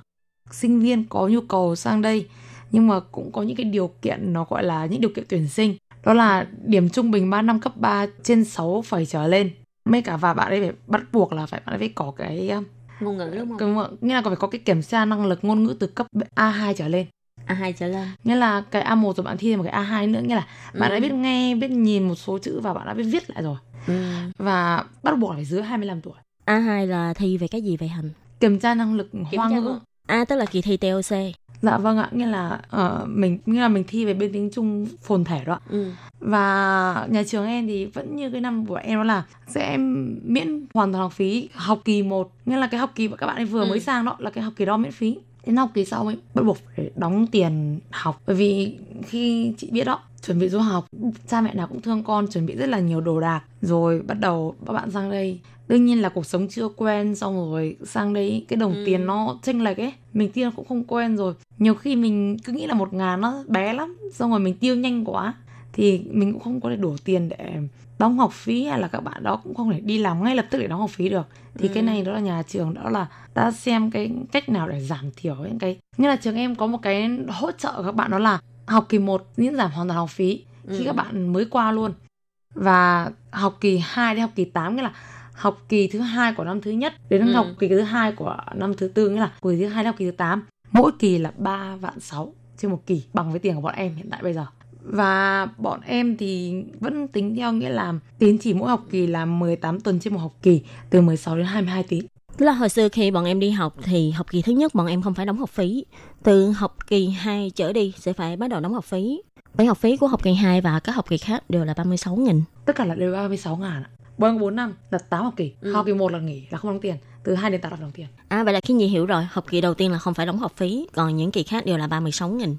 sinh viên có nhu cầu sang đây. Nhưng mà cũng có những cái điều kiện nó gọi là những điều kiện tuyển sinh. Đó là điểm trung bình 3 năm cấp 3 trên 6 phải trở lên mấy cả và bạn ấy phải bắt buộc là phải bạn ấy phải có cái à, Ngôn ngữ đúng cái nghĩa là phải có cái kiểm tra năng lực ngôn ngữ từ cấp A2 trở lên A2 trở lên. nghĩa là cái A1 rồi bạn thi thêm một cái A2 nữa nghĩa là bạn Ừ. đã biết nghe biết nhìn một số chữ và bạn đã biết viết lại rồi Ừ. và bắt buộc là phải dưới 25 tuổi A2 là thi về cái gì vậy Hạnh? kiểm tra năng lực hoa tra ngữ À tức là kỳ thi TOC. Dạ vâng ạ nghĩa là ờ, mình nghĩa là mình thi về bên tiếng trung phồn thể đó ạ. Ừ. và nhà trường em thì vẫn như cái năm của em đó là sẽ miễn hoàn toàn học phí học kỳ 1 nghĩa là cái học kỳ mà các bạn ấy vừa Ừ. mới sang đó là cái học kỳ đó miễn phí đến học kỳ sau mới bắt buộc phải đóng tiền học bởi vì khi chị biết đó chuẩn bị du học. Cha mẹ nào cũng thương con chuẩn bị rất là nhiều đồ đạc. Rồi bắt đầu các bạn sang đây. Đương nhiên là cuộc sống chưa quen xong rồi sang đây cái đồng Ừ. tiền nó chênh lệch ấy. Mình tiêu cũng không quen rồi. Nhiều khi mình cứ nghĩ là một ngàn nó bé lắm xong rồi mình tiêu nhanh quá. Thì mình cũng không có đủ tiền để đóng học phí hay là các bạn đó cũng không thể đi làm ngay lập tức để đóng học phí được. Thì Ừ. cái này đó là nhà trường đó là đã xem cái cách nào để giảm thiểu những cái. Như là trường em có một cái hỗ trợ các bạn đó là học kỳ 1 miễn giảm hoàn toàn học phí khi Ừ. các bạn mới qua luôn và học kỳ 2 đến học kỳ 8 nghĩa là học kỳ thứ hai của năm thứ nhất đến Ừ. học kỳ thứ hai của năm thứ tư nghĩa là kỳ thứ hai đến học kỳ thứ 8 mỗi kỳ là 3 vạn 6 trên một kỳ bằng với tiền của bọn em hiện tại bây giờ và bọn em thì vẫn tính theo nghĩa là tín chỉ mỗi học kỳ là 18 tuần trên một học kỳ từ 16 đến 22 tín là hồi xưa khi bọn em đi học thì học kỳ thứ nhất bọn em không phải đóng học phí. Từ học kỳ 2 trở đi sẽ phải bắt đầu đóng học phí. Với học phí của học kỳ 2 và các học kỳ khác đều là 36 nghìn. tất cả là đều 36 ngàn ạ. Bọn em có 4 năm là 8 học kỳ Ừ. học kỳ 1 là nghỉ là không đóng tiền từ 2 đến 8 là đóng tiền À vậy là khi Nhi hiểu rồi, học kỳ đầu tiên là không phải đóng học phí, còn những kỳ khác đều là 36 nghìn.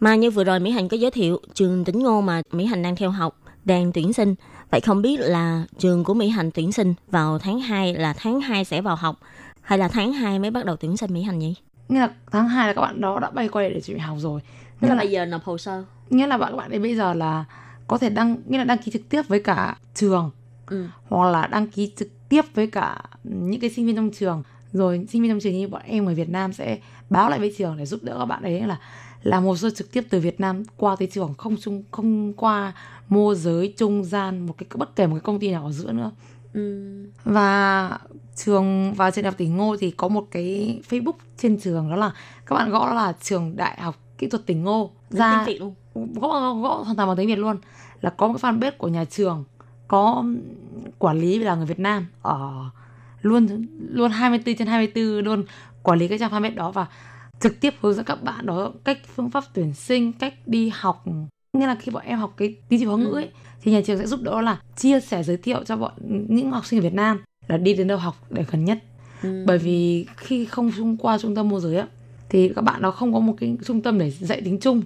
Mà như vừa rồi Mỹ Hành có giới thiệu trường tỉnh Ngô mà Mỹ Hành đang theo học, đang tuyển sinh. Vậy không biết là trường của Mỹ Hành tuyển sinh vào tháng 2 là tháng 2 sẽ vào học hay là tháng 2 mới bắt đầu tuyển sinh Mỹ Hành nhỉ? nghĩa là tháng 2 là các bạn đó đã bay quay để chuẩn bị học rồi nghĩa là, giờ nộp hồ sơ. nghĩa là bạn các bạn ấy bây giờ là có thể đăng nghĩa là đăng ký trực tiếp với cả trường Ừ. hoặc là đăng ký trực tiếp với cả những cái sinh viên trong trường rồi sinh viên trong trường như bọn em ở Việt Nam sẽ báo lại với trường để giúp đỡ các bạn ấy là làm hồ sơ trực tiếp từ Việt Nam qua tới trường không chung không qua môi giới trung gian một cái bất kể một cái công ty nào ở giữa nữa Ừ. và trường và trường đại học tỉnh Ngô thì có một cái Facebook trên trường đó là các bạn gõ là trường đại học kỹ thuật tỉnh Ngô ra luôn. gõ, gõ hoàn toàn bằng tiếng Việt luôn là có một cái fanpage của nhà trường có quản lý là người Việt Nam ở luôn luôn 24 trên 24 luôn quản lý cái trang fanpage đó và trực tiếp hướng dẫn các bạn đó cách phương pháp tuyển sinh cách đi học. Nghĩa là khi bọn em học cái tín chỉ hóa ngữ ấy thì nhà trường sẽ giúp đỡ là chia sẻ giới thiệu cho bọn những học sinh ở Việt Nam là đi đến đâu học để gần nhất. Ừ. bởi vì khi không trung qua trung tâm môi giới á thì các bạn nó không có một cái trung tâm để dạy tiếng Trung.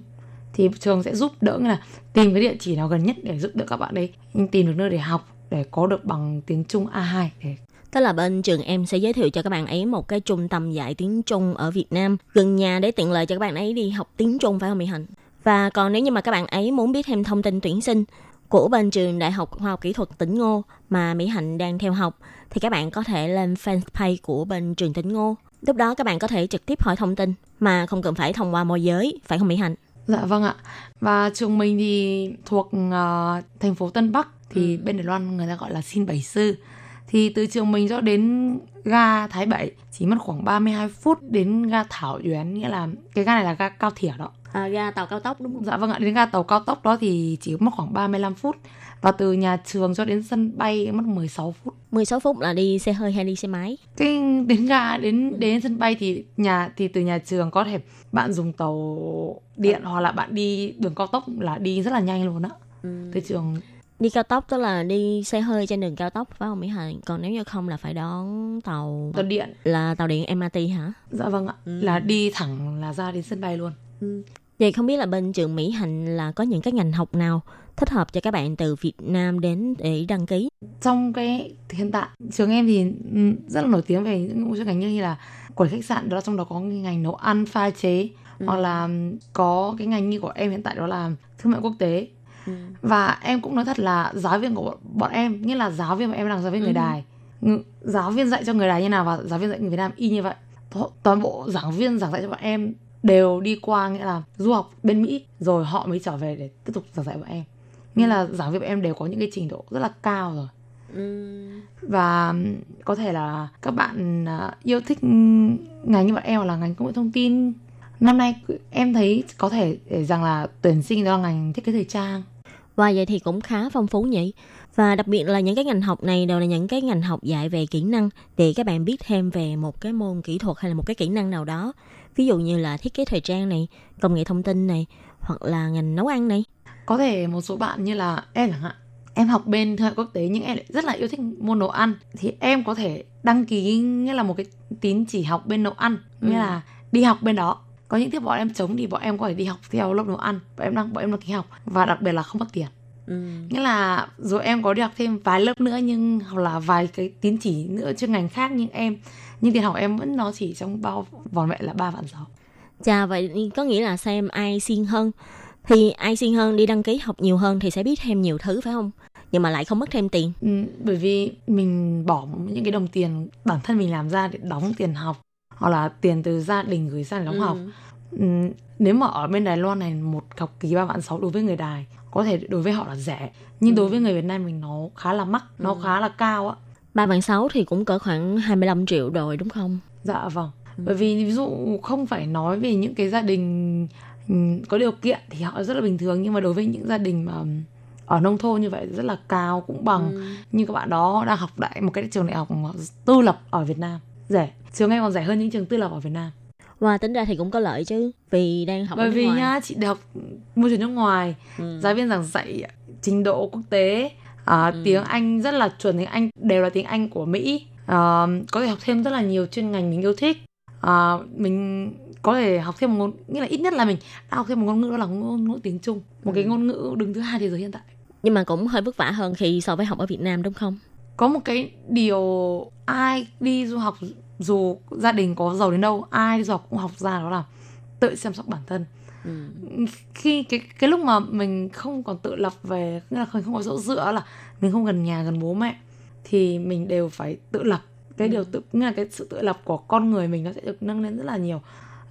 Thì trường sẽ giúp đỡ là tìm cái địa chỉ nào gần nhất để giúp đỡ các bạn đấy tìm được nơi để học để có được bằng tiếng Trung A2 để Tức là bên trường em sẽ giới thiệu cho các bạn ấy một cái trung tâm dạy tiếng Trung ở Việt Nam gần nhà để tiện lợi cho các bạn ấy đi học tiếng Trung phải không Mỹ Hạnh? Và còn nếu như mà các bạn ấy muốn biết thêm thông tin tuyển sinh của bên trường Đại học Khoa học Kỹ thuật tỉnh Ngô mà Mỹ Hạnh đang theo học thì các bạn có thể lên fanpage của bên trường tỉnh Ngô. Lúc đó các bạn có thể trực tiếp hỏi thông tin mà không cần phải thông qua môi giới, phải không Mỹ Hạnh? Dạ vâng ạ. Và trường mình thì thuộc ờ, thành phố Tân Bắc thì bên Đài Loan người ta gọi là Xin Bảy Sư. Thì từ trường mình cho đến ga Thái Bảy chỉ mất khoảng 32 phút đến ga Thảo Uyển nghĩa là cái ga này là ga cao thỉa đó. À, ga tàu cao tốc đúng không? Dạ vâng ạ, đến ga tàu cao tốc đó thì chỉ mất khoảng 35 phút. Và từ nhà trường cho đến sân bay mất 16 phút. 16 phút là đi xe hơi hay đi xe máy? Cái đến ga đến đến sân bay thì nhà thì từ nhà trường có thể bạn dùng tàu điện hoặc là bạn đi đường cao tốc là đi rất là nhanh luôn á. Từ trường Đi cao tốc tức là đi xe hơi trên đường cao tốc phải không Mỹ Hạnh? Còn nếu như không là phải đón tàu tàu điện là tàu điện MRT hả? Dạ vâng ạ, Ừ. là đi thẳng là ra đến sân bay luôn. Vậy không biết là bên trường Mỹ Hạnh là có những cái ngành học nào thích hợp cho các bạn từ Việt Nam đến để đăng ký? Trong cái hiện tại trường em thì ừ, rất là nổi tiếng về những số ngành như là quản khách sạn đó trong đó có ngành nấu ăn pha chế hoặc là có cái ngành như của em hiện tại đó là thương mại quốc tế. Và em cũng nói thật là giáo viên của bọn, bọn em nghĩa là giáo viên bọn em là giáo viên người Đài. Giáo viên dạy cho người Đài như nào và giáo viên dạy người Việt Nam y như vậy. Toàn bộ giảng viên giảng dạy cho bọn em đều đi qua nghĩa là du học bên Mỹ rồi họ mới trở về để tiếp tục giảng dạy bọn em. Nghĩa là giảng viên bọn em đều có những cái trình độ rất là cao rồi và ừm, có thể là các bạn à, yêu thích ngành như bọn em hoặc là ngành công nghệ thông tin năm nay em thấy có thể rằng là tuyển sinh đó là ngành thiết kế thời trang Và vậy thì cũng khá phong phú nhỉ? Và đặc biệt là những cái ngành học này đều là những cái ngành học dạy về kỹ năng để các bạn biết thêm về một cái môn kỹ thuật hay là một cái kỹ năng nào đó. Ví dụ như là thiết kế thời trang này, công nghệ thông tin này, hoặc là ngành nấu ăn này. có thể một số bạn như là em chẳng hạn em học bên thương mại quốc tế nhưng em lại rất là yêu thích môn nấu ăn thì em có thể đăng ký nghĩa là một cái tín chỉ học bên nấu ăn nghĩa là đi học bên đó có những tiết bọn em chống thì bọn em có thể đi học theo lớp nấu ăn bọn em đăng bọn em đăng ký học và đặc biệt là không mất tiền nghĩa là rồi em có đi học thêm vài lớp nữa nhưng hoặc là vài cái tín chỉ nữa chuyên ngành khác nhưng em nhưng tiền học em vẫn nó chỉ trong bao vòn vẹn là ba vạn sáu Chà, vậy có nghĩa là xem ai siêng hơn. Thì ai siêng hơn đi đăng ký học nhiều hơn thì sẽ biết thêm nhiều thứ phải không? nhưng mà lại không mất thêm tiền. Ừ, bởi vì mình bỏ những cái đồng tiền bản thân mình làm ra để đóng tiền học hoặc là tiền từ gia đình gửi sang để đóng Ừ. học. Ừ, nếu mà ở bên Đài Loan này một học kỳ ba vạn sáu đối với người Đài có thể đối với họ là rẻ nhưng đối với người Việt Nam mình nó khá là mắc, nó khá là cao á. Ba bạn sáu thì cũng cỡ khoảng 25 triệu rồi đúng không? Dạ vâng. Bởi vì ví dụ không phải nói về những cái gia đình ừm, có điều kiện thì họ rất là bình thường nhưng mà đối với những gia đình mà ở nông thôn như vậy rất là cao cũng bằng như các bạn đó đang học đại một cái trường đại học tư lập ở Việt Nam rẻ trường em còn rẻ hơn những trường tư lập ở Việt Nam Và tính ra thì cũng có lợi chứ vì đang học ở bởi vì ngoài. nhá chị học môi trường nước ngoài Ừ. giáo viên giảng dạy trình độ quốc tế à, Ừ. tiếng Anh rất là chuẩn tiếng Anh đều là tiếng Anh của Mỹ à, có thể học thêm rất là nhiều chuyên ngành mình yêu thích à, mình có thể học thêm một ngôn nghĩa là ít nhất là mình đã học thêm một ngôn ngữ đó là ngôn ngữ tiếng Trung một cái Ừ. ngôn ngữ đứng thứ hai thế giới hiện tại Nhưng mà cũng hơi vất vả hơn khi so với học ở Việt Nam đúng không? có một cái điều ai đi du học dù gia đình có giàu đến đâu ai đi học cũng học ra đó là tự chăm sóc bản thân Ừ. khi cái cái lúc mà mình không còn tự lập về nghĩa là không có chỗ dựa là mình không gần nhà gần bố mẹ thì mình đều phải tự lập cái điều tự nghĩa là cái sự tự lập của con người mình nó sẽ được nâng lên rất là nhiều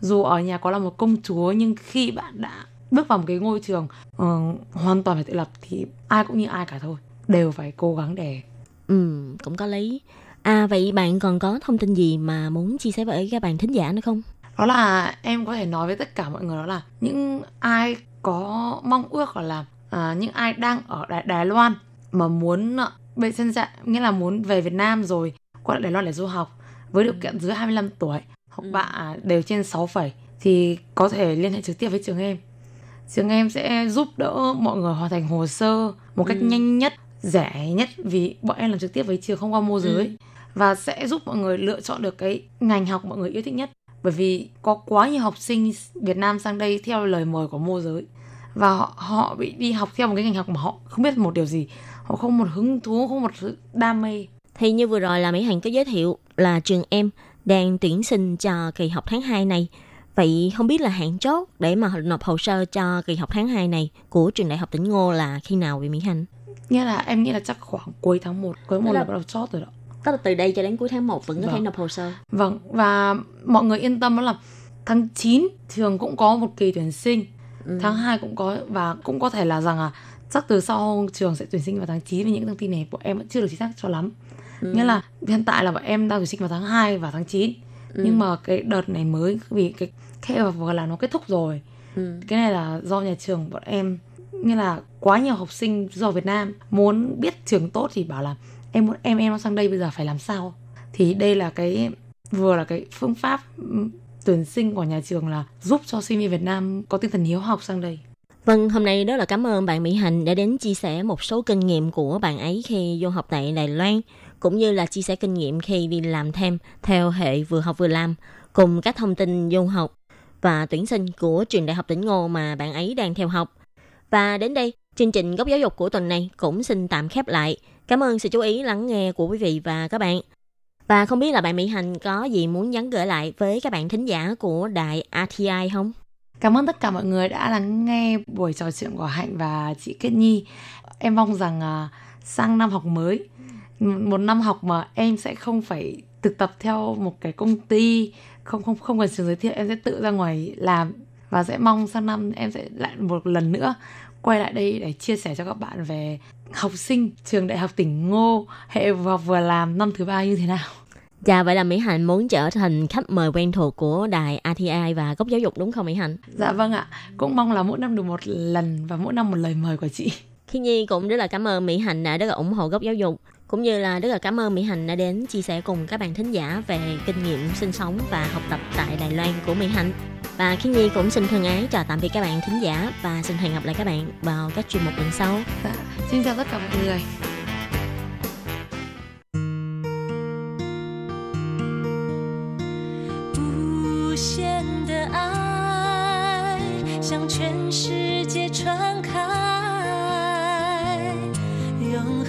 dù ở nhà có là một công chúa nhưng khi bạn đã bước vào một cái ngôi trường ờ, hoàn toàn phải tự lập thì ai cũng như ai cả thôi đều phải cố gắng để Ừ, cũng có lý. À vậy bạn còn có thông tin gì mà muốn chia sẻ với các bạn thính giả nữa không? đó là em có thể nói với tất cả mọi người đó là những ai có mong ước là à, những ai đang ở Đài, Đài Loan mà muốn à, bây chân dạ nghĩa là muốn về Việt Nam rồi qua Đài Loan để du học với điều kiện dưới 25 tuổi học bạ đều trên 6 phẩy thì có thể liên hệ trực tiếp với trường em. Trường em sẽ giúp đỡ mọi người hoàn thành hồ sơ một cách Ừ. nhanh nhất rẻ nhất vì bọn em làm trực tiếp với trường không qua môi giới và sẽ giúp mọi người lựa chọn được cái ngành học mọi người yêu thích nhất. Bởi vì có quá nhiều học sinh Việt Nam sang đây theo lời mời của môi giới. Và họ, họ bị đi học theo một cái ngành học mà họ không biết một điều gì. Họ không một hứng thú không một sự đam mê. Thì như vừa rồi là Mỹ Hạnh có giới thiệu là trường em đang tuyển sinh cho kỳ học tháng 2 này. Vậy không biết là hạn chốt để mà nộp hồ sơ cho kỳ học tháng 2 này của trường đại học tỉnh Ngô là khi nào vậy Mỹ Hạnh? nghĩa là em nghĩ là chắc khoảng cuối tháng 1 cuối một là- là bắt đầu chót rồi đó Tức là từ đây cho đến cuối tháng 1 vẫn có thể Vâng. nộp hồ sơ. Vâng, và mọi người yên tâm đó là tháng 9 trường cũng có một kỳ tuyển sinh, Ừ. tháng 2 cũng có và cũng có thể là rằng là chắc từ sau trường sẽ tuyển sinh vào tháng 9 vì những thông tin này của em vẫn chưa được chính xác cho lắm. Ừ. Nghĩa là hiện tại là bọn em đang tuyển sinh vào tháng 2 và tháng 9. Ừ. Nhưng mà cái đợt này mới vì cái cái vừa là nó kết thúc rồi. Ừ. Cái này là do nhà trường bọn em như là quá nhiều học sinh do Việt Nam muốn biết trường tốt thì bảo là em muốn em em nó sang đây bây giờ phải làm sao thì đây là cái vừa là cái phương pháp tuyển sinh của nhà trường là giúp cho sinh viên Việt Nam có tinh thần hiếu học sang đây Vâng, hôm nay rất là cảm ơn bạn Mỹ Hạnh đã đến chia sẻ một số kinh nghiệm của bạn ấy khi du học tại Đài Loan, cũng như là chia sẻ kinh nghiệm khi đi làm thêm theo hệ vừa học vừa làm, cùng các thông tin du học và tuyển sinh của trường đại học tỉnh Ngô mà bạn ấy đang theo học. Và đến đây, chương trình góc giáo dục của tuần này cũng xin tạm khép lại. Cảm ơn sự chú ý lắng nghe của quý vị và các bạn. Và không biết là bạn Mỹ Hành có gì muốn nhắn gửi lại với các bạn thính giả của đài RTI không? Cảm ơn tất cả mọi người đã lắng nghe buổi trò chuyện của Hạnh và chị Kết Nhi. Em mong rằng à, sang năm học mới, một năm học mà em sẽ không phải thực tập theo một cái công ty, không không không cần trường giới thiệu, em sẽ tự ra ngoài làm và sẽ mong sang năm em sẽ lại một lần nữa quay lại đây để chia sẻ cho các bạn về học sinh trường đại học tỉnh Ngô hệ vừa học vừa làm năm thứ ba như thế nào. Dạ, vậy là Mỹ Hạnh muốn trở thành khách mời quen thuộc của đài RTI và góc giáo dục đúng không Mỹ Hạnh? Dạ vâng ạ, cũng mong là mỗi năm được một lần và mỗi năm một lời mời của chị. Khi Nhi cũng rất là cảm ơn Mỹ Hạnh đã rất là ủng hộ góc giáo dục cũng như là rất là cảm ơn Mỹ Hạnh đã đến chia sẻ cùng các bạn thính giả về kinh nghiệm sinh sống và học tập tại Đài Loan của Mỹ Hạnh. Và Khiến Nhi cũng xin thân ái chào tạm biệt các bạn thính giả và xin hẹn gặp lại các bạn vào các chuyên mục lần sau. Dạ, xin chào tất cả mọi người. Hãy subscribe cho kênh Ghiền Mì Gõ Để không bỏ lỡ những video hấp dẫn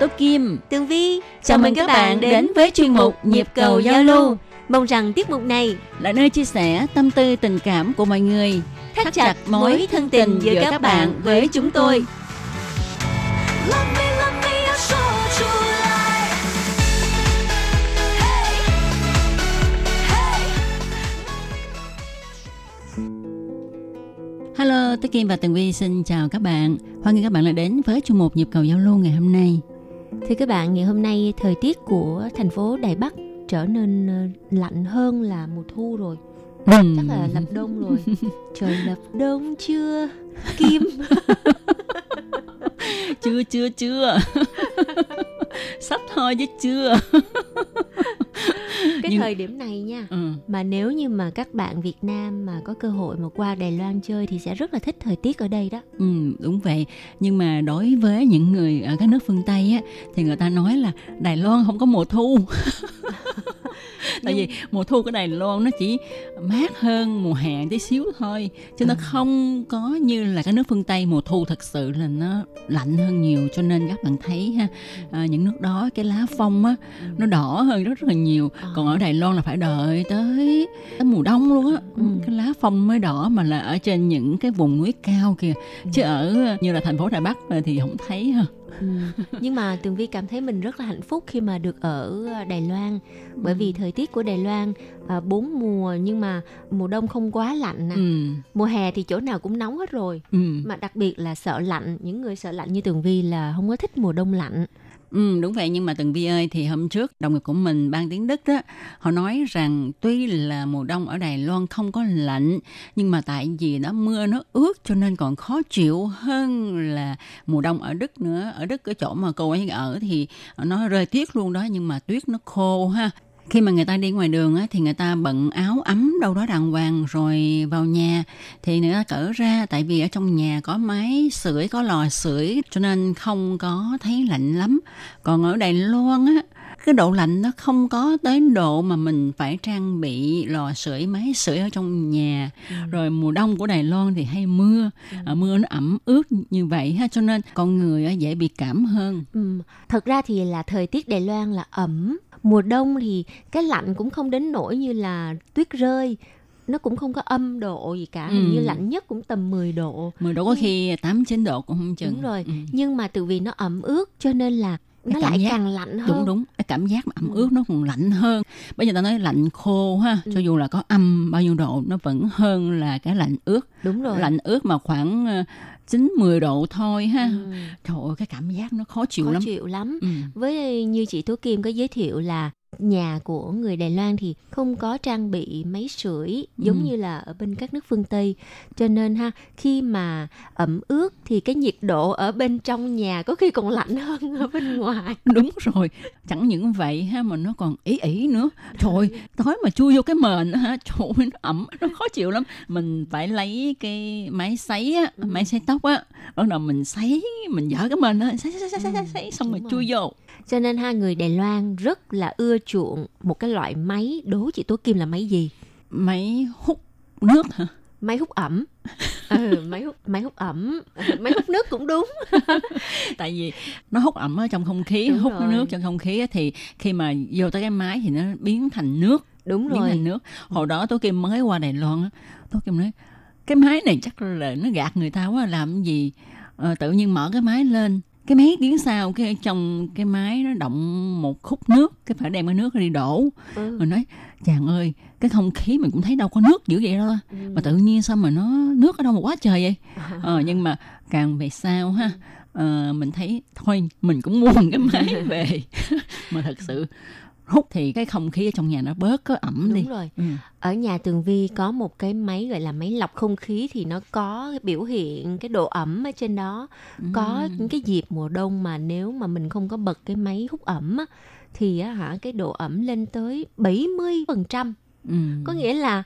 Tố Kim, Tường Vi. Chào, Chào mừng các, bạn đến, đến với chuyên mục Nhịp cầu giao lưu. Mong rằng tiết mục này là nơi chia sẻ tâm tư tình cảm của mọi người, thắt, thắt chặt mối thân tình giữa các bạn với chúng tôi. Hello, Tố Kim và Tường Vi xin chào các bạn. Hoan nghênh các bạn đã đến với chương mục nhịp cầu giao lưu ngày hôm nay. Thưa các bạn, ngày hôm nay thời tiết của thành phố Đài Bắc trở nên ờ, lạnh hơn là mùa thu rồi. Chắc là lập đông rồi. Trời lập đông chưa? Kim. chưa chưa chưa. Sắp thôi chứ chưa. Cái Nhưng- thời điểm này nha. Ừ. Mà nếu như mà các bạn Việt Nam mà có cơ hội mà qua Đài Loan chơi thì sẽ rất là thích thời tiết ở đây đó. Ừ, đúng vậy. Nhưng mà đối với những người ở các nước phương Tây á, thì người ta nói là Đài Loan không có mùa thu. Tại vì mùa thu của Đài Loan nó chỉ mát hơn mùa hè tí xíu thôi, chứ nó không có như là các nước phương Tây mùa thu thật sự là nó lạnh hơn nhiều. Cho nên các bạn thấy ha, à, những nước đó cái lá phong á nó đỏ hơn rất rất là nhiều. Ờ. Còn ở Đài Loan là phải đợi tới, tới mùa đông luôn á, Ừ. cái lá phong mới đỏ mà là ở trên những cái vùng núi cao kìa chứ ở như là thành phố Đài Bắc thì không thấy ha Ừ. Nhưng mà Tường Vi cảm thấy mình rất là hạnh phúc khi mà được ở Đài Loan bởi vì thời tiết của Đài Loan à, bốn mùa nhưng mà mùa đông không quá lạnh nè. ừ Mùa hè thì chỗ nào cũng nóng hết rồi. ừ Mà đặc biệt là sợ lạnh, những người sợ lạnh như Tường Vi là không có thích mùa đông lạnh ừ đúng vậy, nhưng mà từng vi ơi, thì hôm trước đồng nghiệp của mình ban tiếng Đức đó họ nói rằng tuy là mùa đông ở Đài Loan không có lạnh, nhưng mà tại vì nó mưa nó ướt cho nên còn khó chịu hơn là mùa đông ở Đức nữa. Ở Đức, cái chỗ mà cô ấy ở thì nó rơi tuyết luôn đó, nhưng mà tuyết nó khô ha khi mà người ta đi ngoài đường á, thì người ta bận áo ấm đâu đó đàng hoàng rồi vào nhà. Thì người ta cởi ra tại vì ở trong nhà có máy sưởi có lò sưởi cho nên không có thấy lạnh lắm. Còn ở Đài Loan á cái độ lạnh nó không có tới độ mà mình phải trang bị lò sưởi máy sưởi ở trong nhà rồi mùa đông của Đài Loan thì hay mưa à, mưa nó ẩm ướt như vậy ha cho nên con người dễ bị cảm hơn Ừ. Thật ra thì là thời tiết Đài Loan là ẩm. Mùa đông thì cái lạnh cũng không đến nỗi như là tuyết rơi. Nó cũng không có âm độ gì cả. Hình Ừ. như lạnh nhất cũng tầm 10 độ. 10 độ có khi 8 9 độ cũng không chừng Đúng rồi. Ừ. Nhưng mà từ vì nó ẩm ướt cho nên là nó cảm lại giác- càng lạnh hơn. đúng đúng cái cảm giác mà ẩm ướt nó còn lạnh hơn bây giờ ta nói lạnh khô ha Ừ. cho dù là có âm bao nhiêu độ nó vẫn hơn là cái lạnh ướt Đúng rồi. lạnh ướt mà khoảng ờ, chín 10 độ thôi ha Ừ. trời ơi cái cảm giác nó khó chịu Khó lắm chịu lắm. Ừ. Với như chị Tố Kim có giới thiệu là nhà của người Đài Loan thì không có trang bị máy sưởi giống Ừ. như là ở bên các nước phương Tây. Cho nên ha, khi mà ẩm ướt thì cái nhiệt độ ở bên trong nhà có khi còn lạnh hơn ở bên ngoài. đúng rồi chẳng những vậy ha mà nó còn ý ý nữa trời ơi, tối mà chui vô cái mền ha trời ơi, nó ẩm nó khó chịu lắm mình phải lấy cái máy sấy á Ừ. máy sấy tóc á bắt đầu mình sấy mình dở cái mền á sấy sấy sấy sấy, sấy, sấy xong rồi đúng chui vô Cho nên ha người Đài Loan rất là ưa chuộng một cái loại máy đố chị Tố Kim là máy gì? máy hút nước hả Máy hút ẩm. ừ, máy hút máy hút ẩm, máy hút nước cũng đúng. tại vì nó hút ẩm ở trong không khí Đúng hút rồi. nước trong không khí thì khi mà vô tới cái máy thì nó biến thành nước Đúng biến rồi. thành nước hồi đó tôi kim mới qua đài loan tôi kim nói cái máy này chắc là nó gạt người ta quá làm gì Ờ, tự nhiên mở cái máy lên cái mấy tiếng sau cái trong cái máy nó động một khúc nước cái phải đem cái nước đi đổ. Ừ. rồi nói chàng ơi cái không khí mình cũng thấy đâu có nước dữ vậy đâu. Ừ. mà tự nhiên sao mà nó nước ở đâu mà quá trời vậy? Ờ, nhưng mà càng về sau ha ờ, mình thấy thôi mình cũng mua một cái máy về. Mà thật sự hút thì cái không khí ở trong nhà nó bớt có ẩm đi Đúng rồi. ừ. Ở nhà Tường Vi có một cái máy gọi là máy lọc không khí thì nó có biểu hiện cái độ ẩm ở trên đó. Có những cái dịp mùa đông mà nếu mà mình không có bật cái máy hút ẩm á, thì á hả cái độ ẩm lên tới 70%. Ừ. Có nghĩa là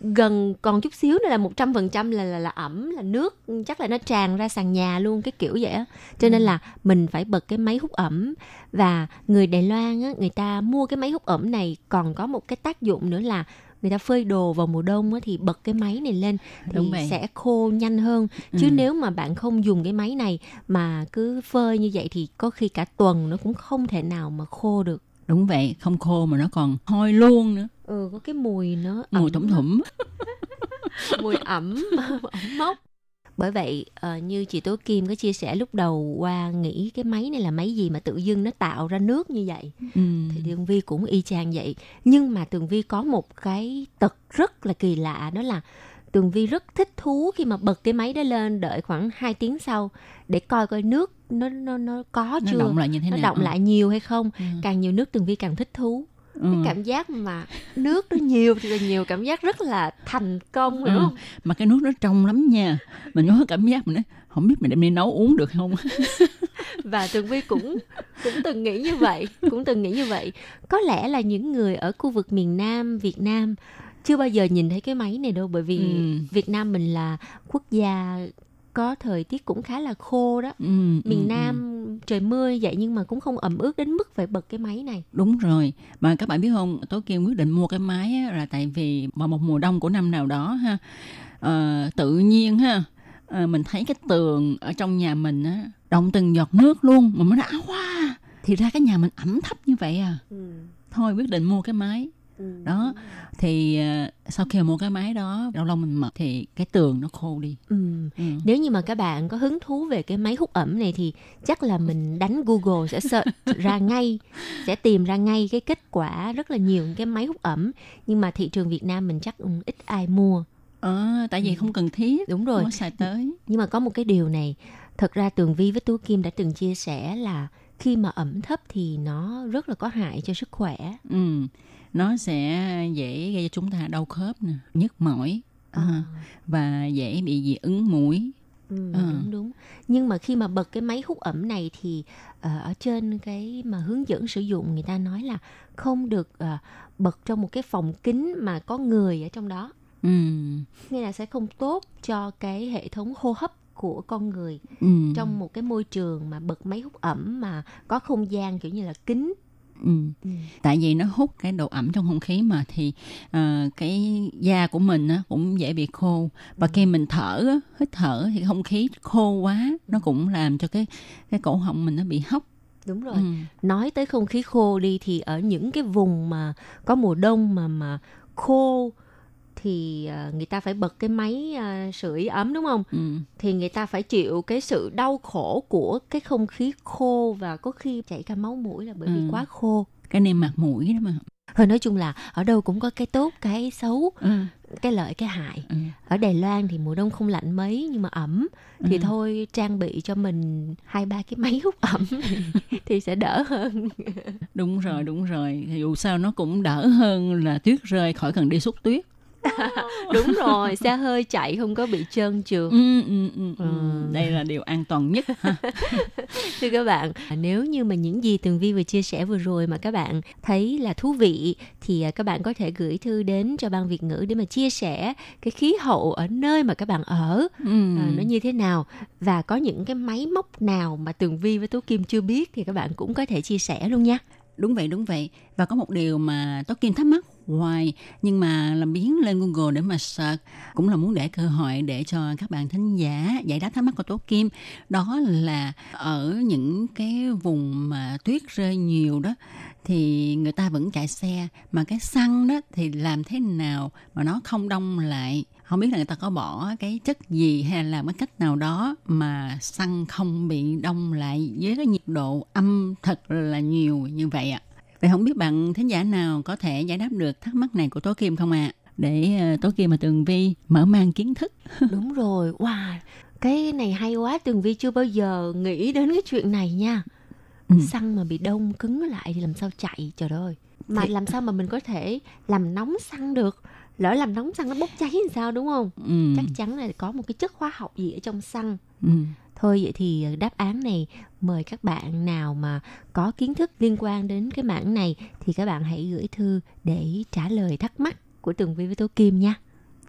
gần còn chút xíu nữa là một trăm phần trăm là là là ẩm là nước chắc là nó tràn ra sàn nhà luôn cái kiểu vậy á. Cho nên là mình phải bật cái máy hút ẩm. Và người Đài Loan á người ta mua cái máy hút ẩm này còn có một cái tác dụng nữa là người ta phơi đồ vào mùa đông á, thì bật cái máy này lên thì sẽ khô nhanh hơn. Chứ Ừ. nếu mà bạn không dùng cái máy này mà cứ phơi như vậy thì có khi cả tuần nó cũng không thể nào mà khô được. Đúng vậy, không khô mà nó còn hôi luôn nữa. Ừ có cái mùi nó Mùi ẩm thủng thủng. mùi ẩm ẩm mốc bởi vậy ờ, như chị Tố Kim có chia sẻ lúc đầu qua nghĩ cái máy này là máy gì mà tự dưng nó tạo ra nước như vậy Ừ. thì Tường Vi cũng y chang vậy nhưng mà Tường Vi có một cái tật rất là kỳ lạ đó là Tường Vi rất thích thú khi mà bật cái máy đó lên đợi khoảng 2 tiếng sau để coi coi nước nó nó nó có Nó chưa động lại như thế nó nào? động Ừ. lại nhiều hay không Ừ. càng nhiều nước Tường Vi càng thích thú Ừ. cái cảm giác mà nước nó nhiều thì là nhiều cảm giác rất là thành công hiểu Ừ. không Mà cái nước nó trong lắm nha. Mình có cảm giác mình nói, không biết mình đem đi nấu uống được không? và tường vi cũng cũng từng nghĩ như vậy cũng từng nghĩ như vậy có lẽ là những người ở khu vực miền nam việt nam chưa bao giờ nhìn thấy cái máy này đâu bởi vì Ừ. việt nam mình là quốc gia có thời tiết cũng khá là khô đó Ừ, miền ừ, ừ. nam trời mưa vậy nhưng mà cũng không ẩm ướt đến mức phải bật cái máy này Đúng rồi. Mà các bạn biết không, Tố Kim quyết định mua cái máy á, là tại vì vào một mùa đông của năm nào đó ha, ờ, tự nhiên ha, ờ, mình thấy cái tường ở trong nhà mình á, động từng giọt nước luôn. Mà mình nói, áo quá. Thì ra cái nhà mình ẩm thấp như vậy à. Thôi quyết định mua cái máy. Đó. Thì ờ, sau khi mua cái máy đó, lâu lâu mình mở thì cái tường nó khô đi. ừ. Ừ. nếu như mà các bạn có hứng thú về cái máy hút ẩm này thì chắc là mình đánh Google sẽ search ra ngay sẽ tìm ra ngay cái kết quả rất là nhiều cái máy hút ẩm nhưng mà thị trường Việt Nam mình chắc ừ, ít ai mua Ờ, tại vì không cần thiết. đúng rồi Không xài tới. nhưng mà có một cái điều này thật ra Tường Vi với Tú Kim đã từng chia sẻ là khi mà ẩm thấp thì nó rất là có hại cho sức khỏe Ừ. Nó sẽ dễ gây cho chúng ta đau khớp nè, nhức mỏi. À, và dễ bị dị ứng mũi. Ừ, Ờ. đúng đúng nhưng mà khi mà bật cái máy hút ẩm này thì ờ, ở trên cái mà hướng dẫn sử dụng người ta nói là không được ờ, bật trong một cái phòng kín mà có người ở trong đó Ừ. nghĩa là sẽ không tốt cho cái hệ thống hô hấp của con người Ừ. trong một cái môi trường mà bật máy hút ẩm mà có không gian kiểu như là kín Ừ. Ừ. Tại vì nó hút cái độ ẩm trong không khí mà thì ờ, cái da của mình á, cũng dễ bị khô và khi mình thở á, hít thở thì không khí khô quá nó cũng làm cho cái cái cổ họng mình nó bị hóc. đúng rồi Ừ. nói tới không khí khô đi thì ở những cái vùng mà có mùa đông mà mà khô thì à, người ta phải bật cái máy à, sưởi ấm đúng không? Ừ. Thì người ta phải chịu cái sự đau khổ của cái không khí khô và có khi chảy cả máu mũi là bởi vì Ừ. quá khô. Cái niêm mạc mũi đó mà. Thôi nói chung là ở đâu cũng có cái tốt, cái xấu, Ừ. cái lợi, cái hại. Ừ. Ở Đài Loan thì mùa đông không lạnh mấy nhưng mà ẩm thì Ừ. thôi trang bị cho mình hai ba cái máy hút ẩm thì, thì sẽ đỡ hơn. Đúng rồi, đúng rồi. Thì Dù sao nó cũng đỡ hơn là tuyết rơi khỏi cần đi xúc tuyết. Đúng rồi, xe hơi chạy không có bị trơn trượt. Ừ, ừ, ừ, ừ. Ừ. Đây là điều an toàn nhất. Thưa các bạn, nếu như mà những gì Tường Vi vừa chia sẻ vừa rồi mà các bạn thấy là thú vị thì à, các bạn có thể gửi thư đến cho ban Việt ngữ để mà chia sẻ cái khí hậu ở nơi mà các bạn ở Ừ. à, nó như thế nào và có những cái máy móc nào mà Tường Vi với Tú Kim chưa biết thì các bạn cũng có thể chia sẻ luôn nha. Đúng vậy, đúng vậy. Và có một điều mà Tố Kim thắc mắc hoài nhưng mà làm biến lên Google để mà search cũng là muốn để cơ hội để cho các bạn thính giả giải đáp thắc mắc của Tố Kim. Đó là ở những cái vùng mà tuyết rơi nhiều đó, thì người ta vẫn chạy xe. Mà cái xăng đó thì làm thế nào mà nó không đông lại? Không biết là người ta có bỏ cái chất gì hay là làm cái cách nào đó mà xăng không bị đông lại với cái nhiệt độ âm thật là nhiều như vậy ạ? Vậy không biết bạn thính giả nào có thể giải đáp được thắc mắc này của tố kim không ạ để ờ, tố kim và tường vi mở mang kiến thức Đúng rồi, wow, cái này hay quá, Tường Vi chưa bao giờ nghĩ đến cái chuyện này nha. Ừ. Xăng mà bị đông cứng lại thì làm sao chạy, trời ơi. Mà Thì- làm sao mà mình có thể làm nóng xăng được? Lỡ làm nóng xăng nó bốc cháy thì sao đúng không? ừ. Chắc chắn là có một cái chất hóa học gì ở trong xăng. Ừ. Thôi vậy thì ờ, đáp án này mời các bạn nào mà có kiến thức liên quan đến cái mảng này thì các bạn hãy gửi thư để trả lời thắc mắc của Tường Vi với Tố Kim nha.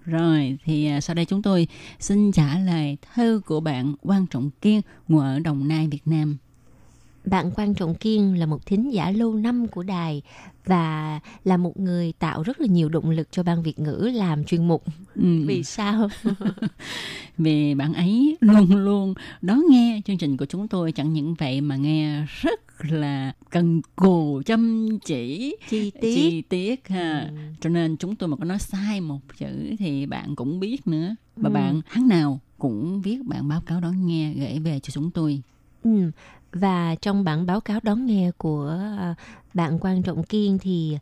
Rồi, thì ờ, sau đây chúng tôi xin trả lời thư của bạn Quan Trọng Kiên ngụ ở Đồng Nai, Việt Nam. Bạn Quan Trọng Kiên là một thính giả lâu năm của đài và là một người tạo rất là nhiều động lực cho ban Việt ngữ làm chuyên mục. Ừ. Vì sao? Vì bạn ấy luôn luôn đón nghe chương trình của chúng tôi chẳng những vậy mà nghe rất là cần cù chăm chỉ Chi tiết. chi tiết ha Ừ. cho nên chúng tôi mà có nói sai một chữ thì bạn cũng biết nữa và Ừ. bạn tháng nào cũng viết bản báo cáo đón nghe gửi về cho chúng tôi Ừ. Và trong bản báo cáo đón nghe của à, bạn Quan Trọng Kiên thì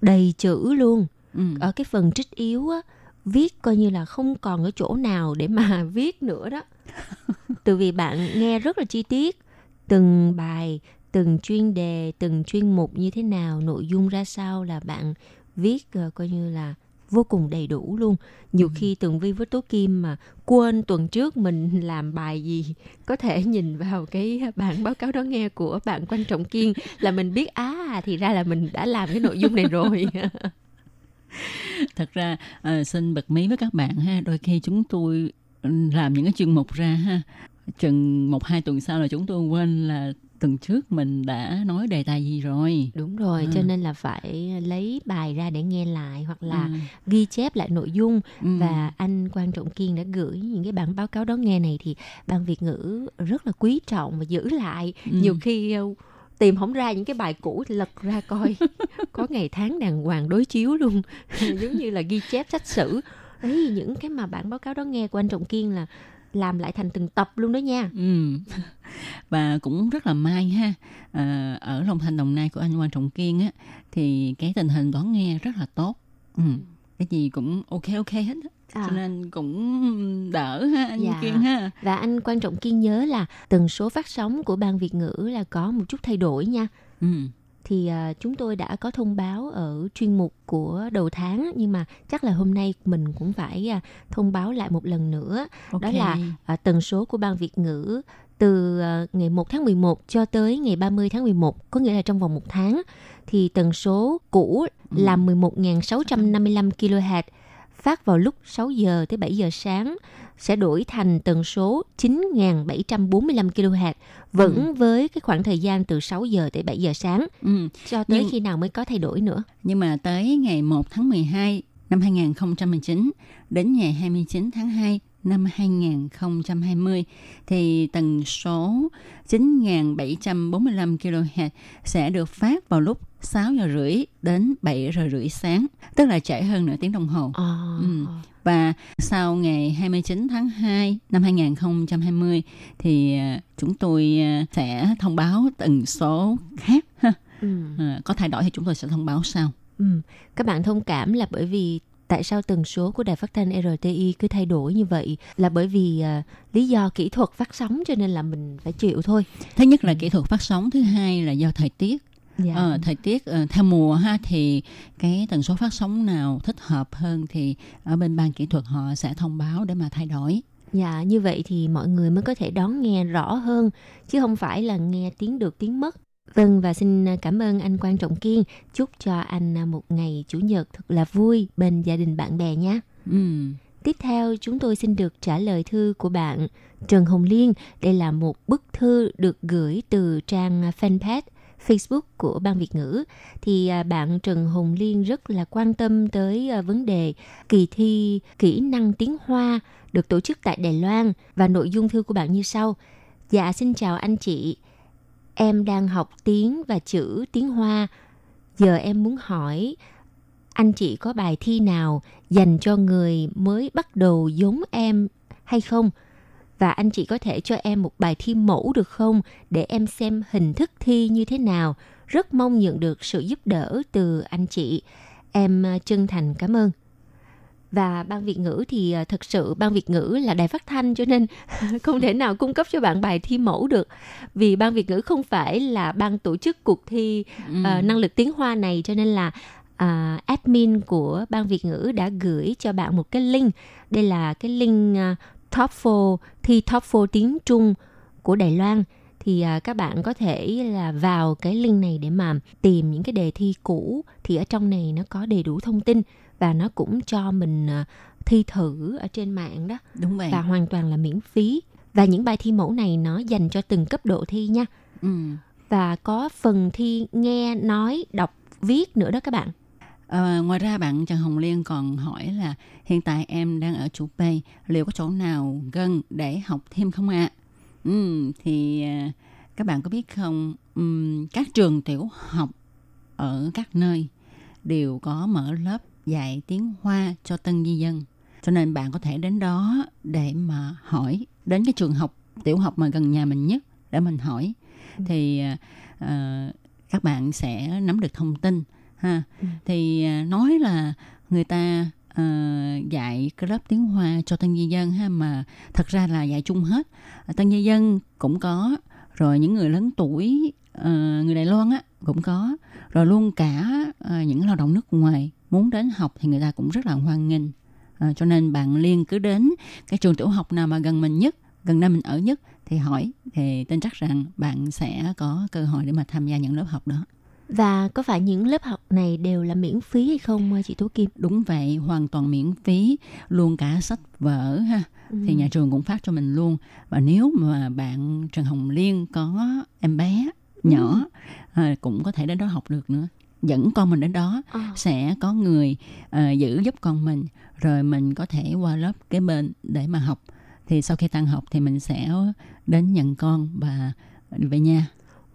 đầy chữ luôn. ừ. Ở cái phần trích yếu á, viết coi như là không còn ở chỗ nào để mà viết nữa đó. Từ vì bạn nghe rất là chi tiết từng bài, từng chuyên đề, từng chuyên mục như thế nào, nội dung ra sao là bạn viết ờ, coi như là vô cùng đầy đủ luôn. Nhiều khi Tường Vi với Tố Kim mà quên tuần trước mình làm bài gì có thể nhìn vào cái bản báo cáo đón nghe của bạn Quan Trọng Kiên là mình biết á thì ra là mình đã làm cái nội dung này rồi. thật ra ờ, xin bật mí với các bạn ha đôi khi chúng tôi ừ, làm những cái chuyên mục ra ha chừng một hai tuần sau là chúng tôi quên là tuần trước mình đã nói đề tài gì rồi Đúng rồi, Ừ. cho nên là phải lấy bài ra để nghe lại hoặc là Ừ. ghi chép lại nội dung Ừ. và anh Quan Trọng Kiên đã gửi những cái bản báo cáo đón nghe này thì ban Việt ngữ rất là quý trọng và giữ lại. Ừ. Nhiều khi ờ, tìm không ra những cái bài cũ lật ra coi có ngày tháng đàng hoàng đối chiếu luôn giống như là ghi chép sách sử ấy những cái mà bản báo cáo đón nghe của anh Trọng Kiên là làm lại thành từng tập luôn đó nha Ừ. Và cũng rất là may ha à, ở Long Thành Đồng Nai của anh Quan Trọng Kiên á thì cái tình hình đón nghe rất là tốt. Ừ. Cái gì cũng ok ok hết á. À. Cho nên cũng đỡ ha anh Dạ. Kiên ha. Và anh quan trọng kiên nhớ là tần số phát sóng của ban Việt ngữ là có một chút thay đổi nha. Ừ. Thì à, chúng tôi đã có thông báo ở chuyên mục của đầu tháng nhưng mà chắc là hôm nay mình cũng phải à, thông báo lại một lần nữa. Ok. Đó là à, tần số của ban Việt ngữ từ à, ngày 1 tháng 11 cho tới ngày 30 tháng 11, có nghĩa là trong vòng một tháng thì tần số cũ là 11.655 kHz phát vào lúc 6 giờ tới 7 giờ sáng sẽ đổi thành tần số 9.745 kHz vẫn với cái khoảng thời gian từ 6 giờ tới 7 giờ sáng Ừ. cho tới Nhưng- khi nào mới có thay đổi nữa. Nhưng mà tới ngày 1 tháng 12 năm 2019 đến ngày 29 tháng 2 năm 2020 thì tần số 9.745 kHz sẽ được phát vào lúc 6 giờ rưỡi đến 7 giờ rưỡi sáng, tức là trễ hơn nửa tiếng đồng hồ. À, Ừ. Và sau ngày 29 tháng 2 năm 2020 thì à, chúng tôi à, sẽ thông báo tần số khác ha. ừ. À, có thay đổi thì chúng tôi sẽ thông báo sau. Ừ. Các bạn thông cảm là bởi vì tại sao tần số của đài phát thanh RTI cứ thay đổi như vậy là bởi vì à, lý do kỹ thuật phát sóng cho nên là mình phải chịu thôi. Thứ nhất là kỹ thuật phát sóng, thứ hai là do thời tiết. Dạ. Ờ, thời tiết ờ, theo mùa ha thì cái tần số phát sóng nào thích hợp hơn thì ở bên ban kỹ thuật họ sẽ thông báo để mà thay đổi. Dạ, như vậy thì mọi người mới có thể đón nghe rõ hơn, chứ không phải là nghe tiếng được tiếng mất. Vâng, và xin cảm ơn anh Quan Trọng Kiên. Chúc cho anh một ngày Chủ nhật thật là vui bên gia đình bạn bè nhé. Ừ. Tiếp theo, chúng tôi xin được trả lời thư của bạn Trần Hồng Liên. Đây là một bức thư được gửi từ trang fanpage Facebook của Ban Việt ngữ. Thì à, bạn Trần Hồng Liên rất là quan tâm tới à, vấn đề kỳ thi kỹ năng tiếng Hoa được tổ chức tại Đài Loan và nội dung thư của bạn như sau. Dạ, xin chào anh chị. Em đang học tiếng và chữ tiếng Hoa. Giờ em muốn hỏi, anh chị có bài thi nào dành cho người mới bắt đầu giống em hay không? Và anh chị có thể cho em một bài thi mẫu được không để em xem hình thức thi như thế nào? Rất mong nhận được sự giúp đỡ từ anh chị. Em chân thành cảm ơn. Và ban Việt ngữ thì à, thật sự ban Việt ngữ là đài phát thanh cho nên không thể nào cung cấp cho bạn bài thi mẫu được. Vì ban Việt ngữ không phải là ban tổ chức cuộc thi Ừ. ờ, năng lực tiếng Hoa này cho nên là à, admin của ban Việt ngữ đã gửi cho bạn một cái link. Đây là cái link à, TOEFL thi TOEFL tiếng Trung của Đài Loan thì các bạn có thể là vào cái link này để mà tìm những cái đề thi cũ thì ở trong này nó có đầy đủ thông tin và nó cũng cho mình à, thi thử ở trên mạng đó Đúng vậy. và hoàn toàn là miễn phí. Và những bài thi mẫu này nó dành cho từng cấp độ thi nha. Ừ. Và có phần thi nghe, nói, đọc, viết nữa đó các bạn. Ờ, ngoài ra bạn Trần Hồng Liên còn hỏi là hiện tại em đang ở chủ B, liệu có chỗ nào gần để học thêm không ạ? Ừ, thì à, các bạn có biết không, các trường tiểu học ở các nơi đều có mở lớp dạy tiếng Hoa cho tân di dân. Cho nên bạn có thể đến đó để mà hỏi đến cái trường học tiểu học mà gần nhà mình nhất để mình hỏi. Thì à, các bạn sẽ nắm được thông tin ha. Thì à, nói là người ta à, dạy cái lớp tiếng Hoa cho tân di dân ha mà thật ra là dạy chung hết. Tân di dân cũng có rồi những người lớn tuổi ờ, người Đài Loan á cũng có rồi luôn cả ờ, những lao động nước ngoài muốn đến học thì người ta cũng rất là hoan nghênh. Ờ, cho nên bạn liên cứ đến cái trường tiểu học nào mà gần mình nhất gần nơi mình ở nhất thì hỏi thì tin chắc rằng bạn sẽ có cơ hội để mà tham gia những lớp học đó. Và có phải những lớp học này đều là miễn phí hay không chị Tố Kim? đúng vậy hoàn toàn miễn phí luôn cả sách vở ha thì Ừ. nhà trường cũng phát cho mình luôn. Và nếu mà bạn Trần Hồng Liên có em bé nhỏ à, cũng có thể đến đó học được nữa dẫn con mình đến đó. À. sẽ có người à, giữ giúp con mình rồi mình có thể qua lớp kế bên để mà học. Thì sau khi tan học thì mình sẽ đến nhận con và về nhà.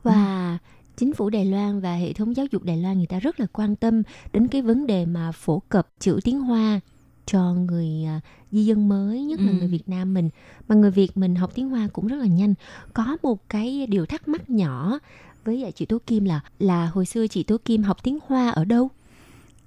Và chính phủ Đài Loan và hệ thống giáo dục Đài Loan người ta rất là quan tâm đến cái vấn đề mà phổ cập chữ tiếng Hoa cho người à, di dân mới nhất là Ừ. người Việt Nam mình. Mà người Việt mình học tiếng Hoa cũng rất là nhanh. Có một cái điều thắc mắc nhỏ với à, chị Tố Kim là là hồi xưa chị Tố Kim học tiếng Hoa ở đâu?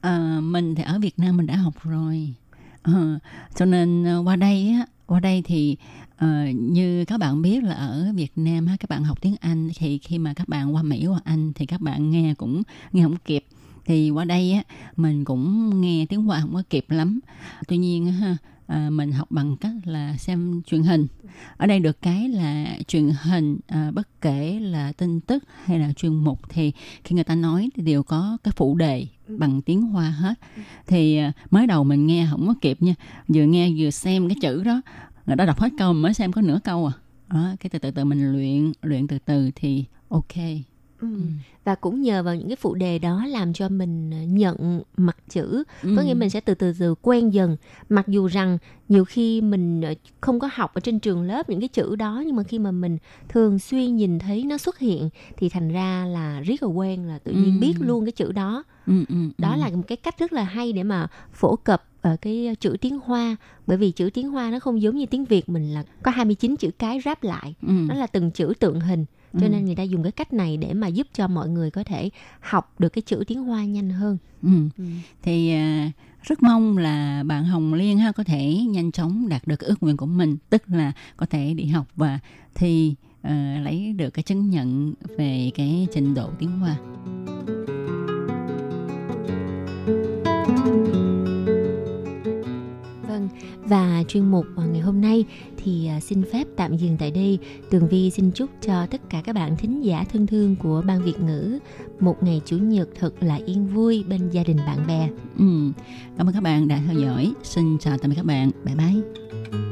À, mình thì ở Việt Nam mình đã học rồi. À, cho nên ờ, qua đây á qua đây thì ờ, như các bạn biết là ở Việt Nam á, các bạn học tiếng Anh thì khi mà các bạn qua Mỹ qua Anh thì các bạn nghe cũng nghe không kịp. Thì qua đây á mình cũng nghe tiếng Hoa không có kịp lắm. Tuy nhiên ha à, mình học bằng cách là xem truyền hình. Ở đây được cái là truyền hình à, bất kể là tin tức hay là chuyên mục thì khi người ta nói thì đều có cái phụ đề bằng tiếng hoa hết. Thì à, mới đầu mình nghe không có kịp nha vừa nghe vừa xem cái chữ đó người ta đọc hết câu mới xem có nửa câu à. Đó, cái từ từ từ mình luyện luyện từ từ thì ok Ừ. và cũng nhờ vào những cái phụ đề đó làm cho mình à, nhận mặt chữ Ừ. có nghĩa mình sẽ từ từ từ quen dần mặc dù rằng nhiều khi mình ờ, không có học ở trên trường lớp những cái chữ đó nhưng mà khi mà mình thường xuyên nhìn thấy nó xuất hiện thì thành ra là riết là quen là tự nhiên Ừ. biết luôn cái chữ đó ừ, ừ, đó ừ. là một cái cách rất là hay để mà phổ cập ở cái chữ tiếng Hoa bởi vì chữ tiếng Hoa nó không giống như tiếng Việt mình là có 29 chữ cái ráp lại ừ. nó là từng chữ tượng hình cho Ừ. nên người ta dùng cái cách này để mà giúp cho mọi người có thể học được cái chữ tiếng Hoa nhanh hơn Ừ. Thì à, rất mong là bạn Hồng Liên ha có thể nhanh chóng đạt được ước nguyện của mình, tức là có thể đi học và thi à, lấy được cái chứng nhận về cái trình độ tiếng Hoa. Lan và chuyên mục à, ngày hôm nay thì à, xin phép tạm dừng tại đây. Tường Vi xin chúc cho tất cả các bạn thính giả thân thương của Ban Việt ngữ một ngày Chủ nhật thật là yên vui bên gia đình bạn bè. Ừ. Cảm ơn các bạn đã theo dõi. Xin chào tạm biệt các bạn. Bye bye.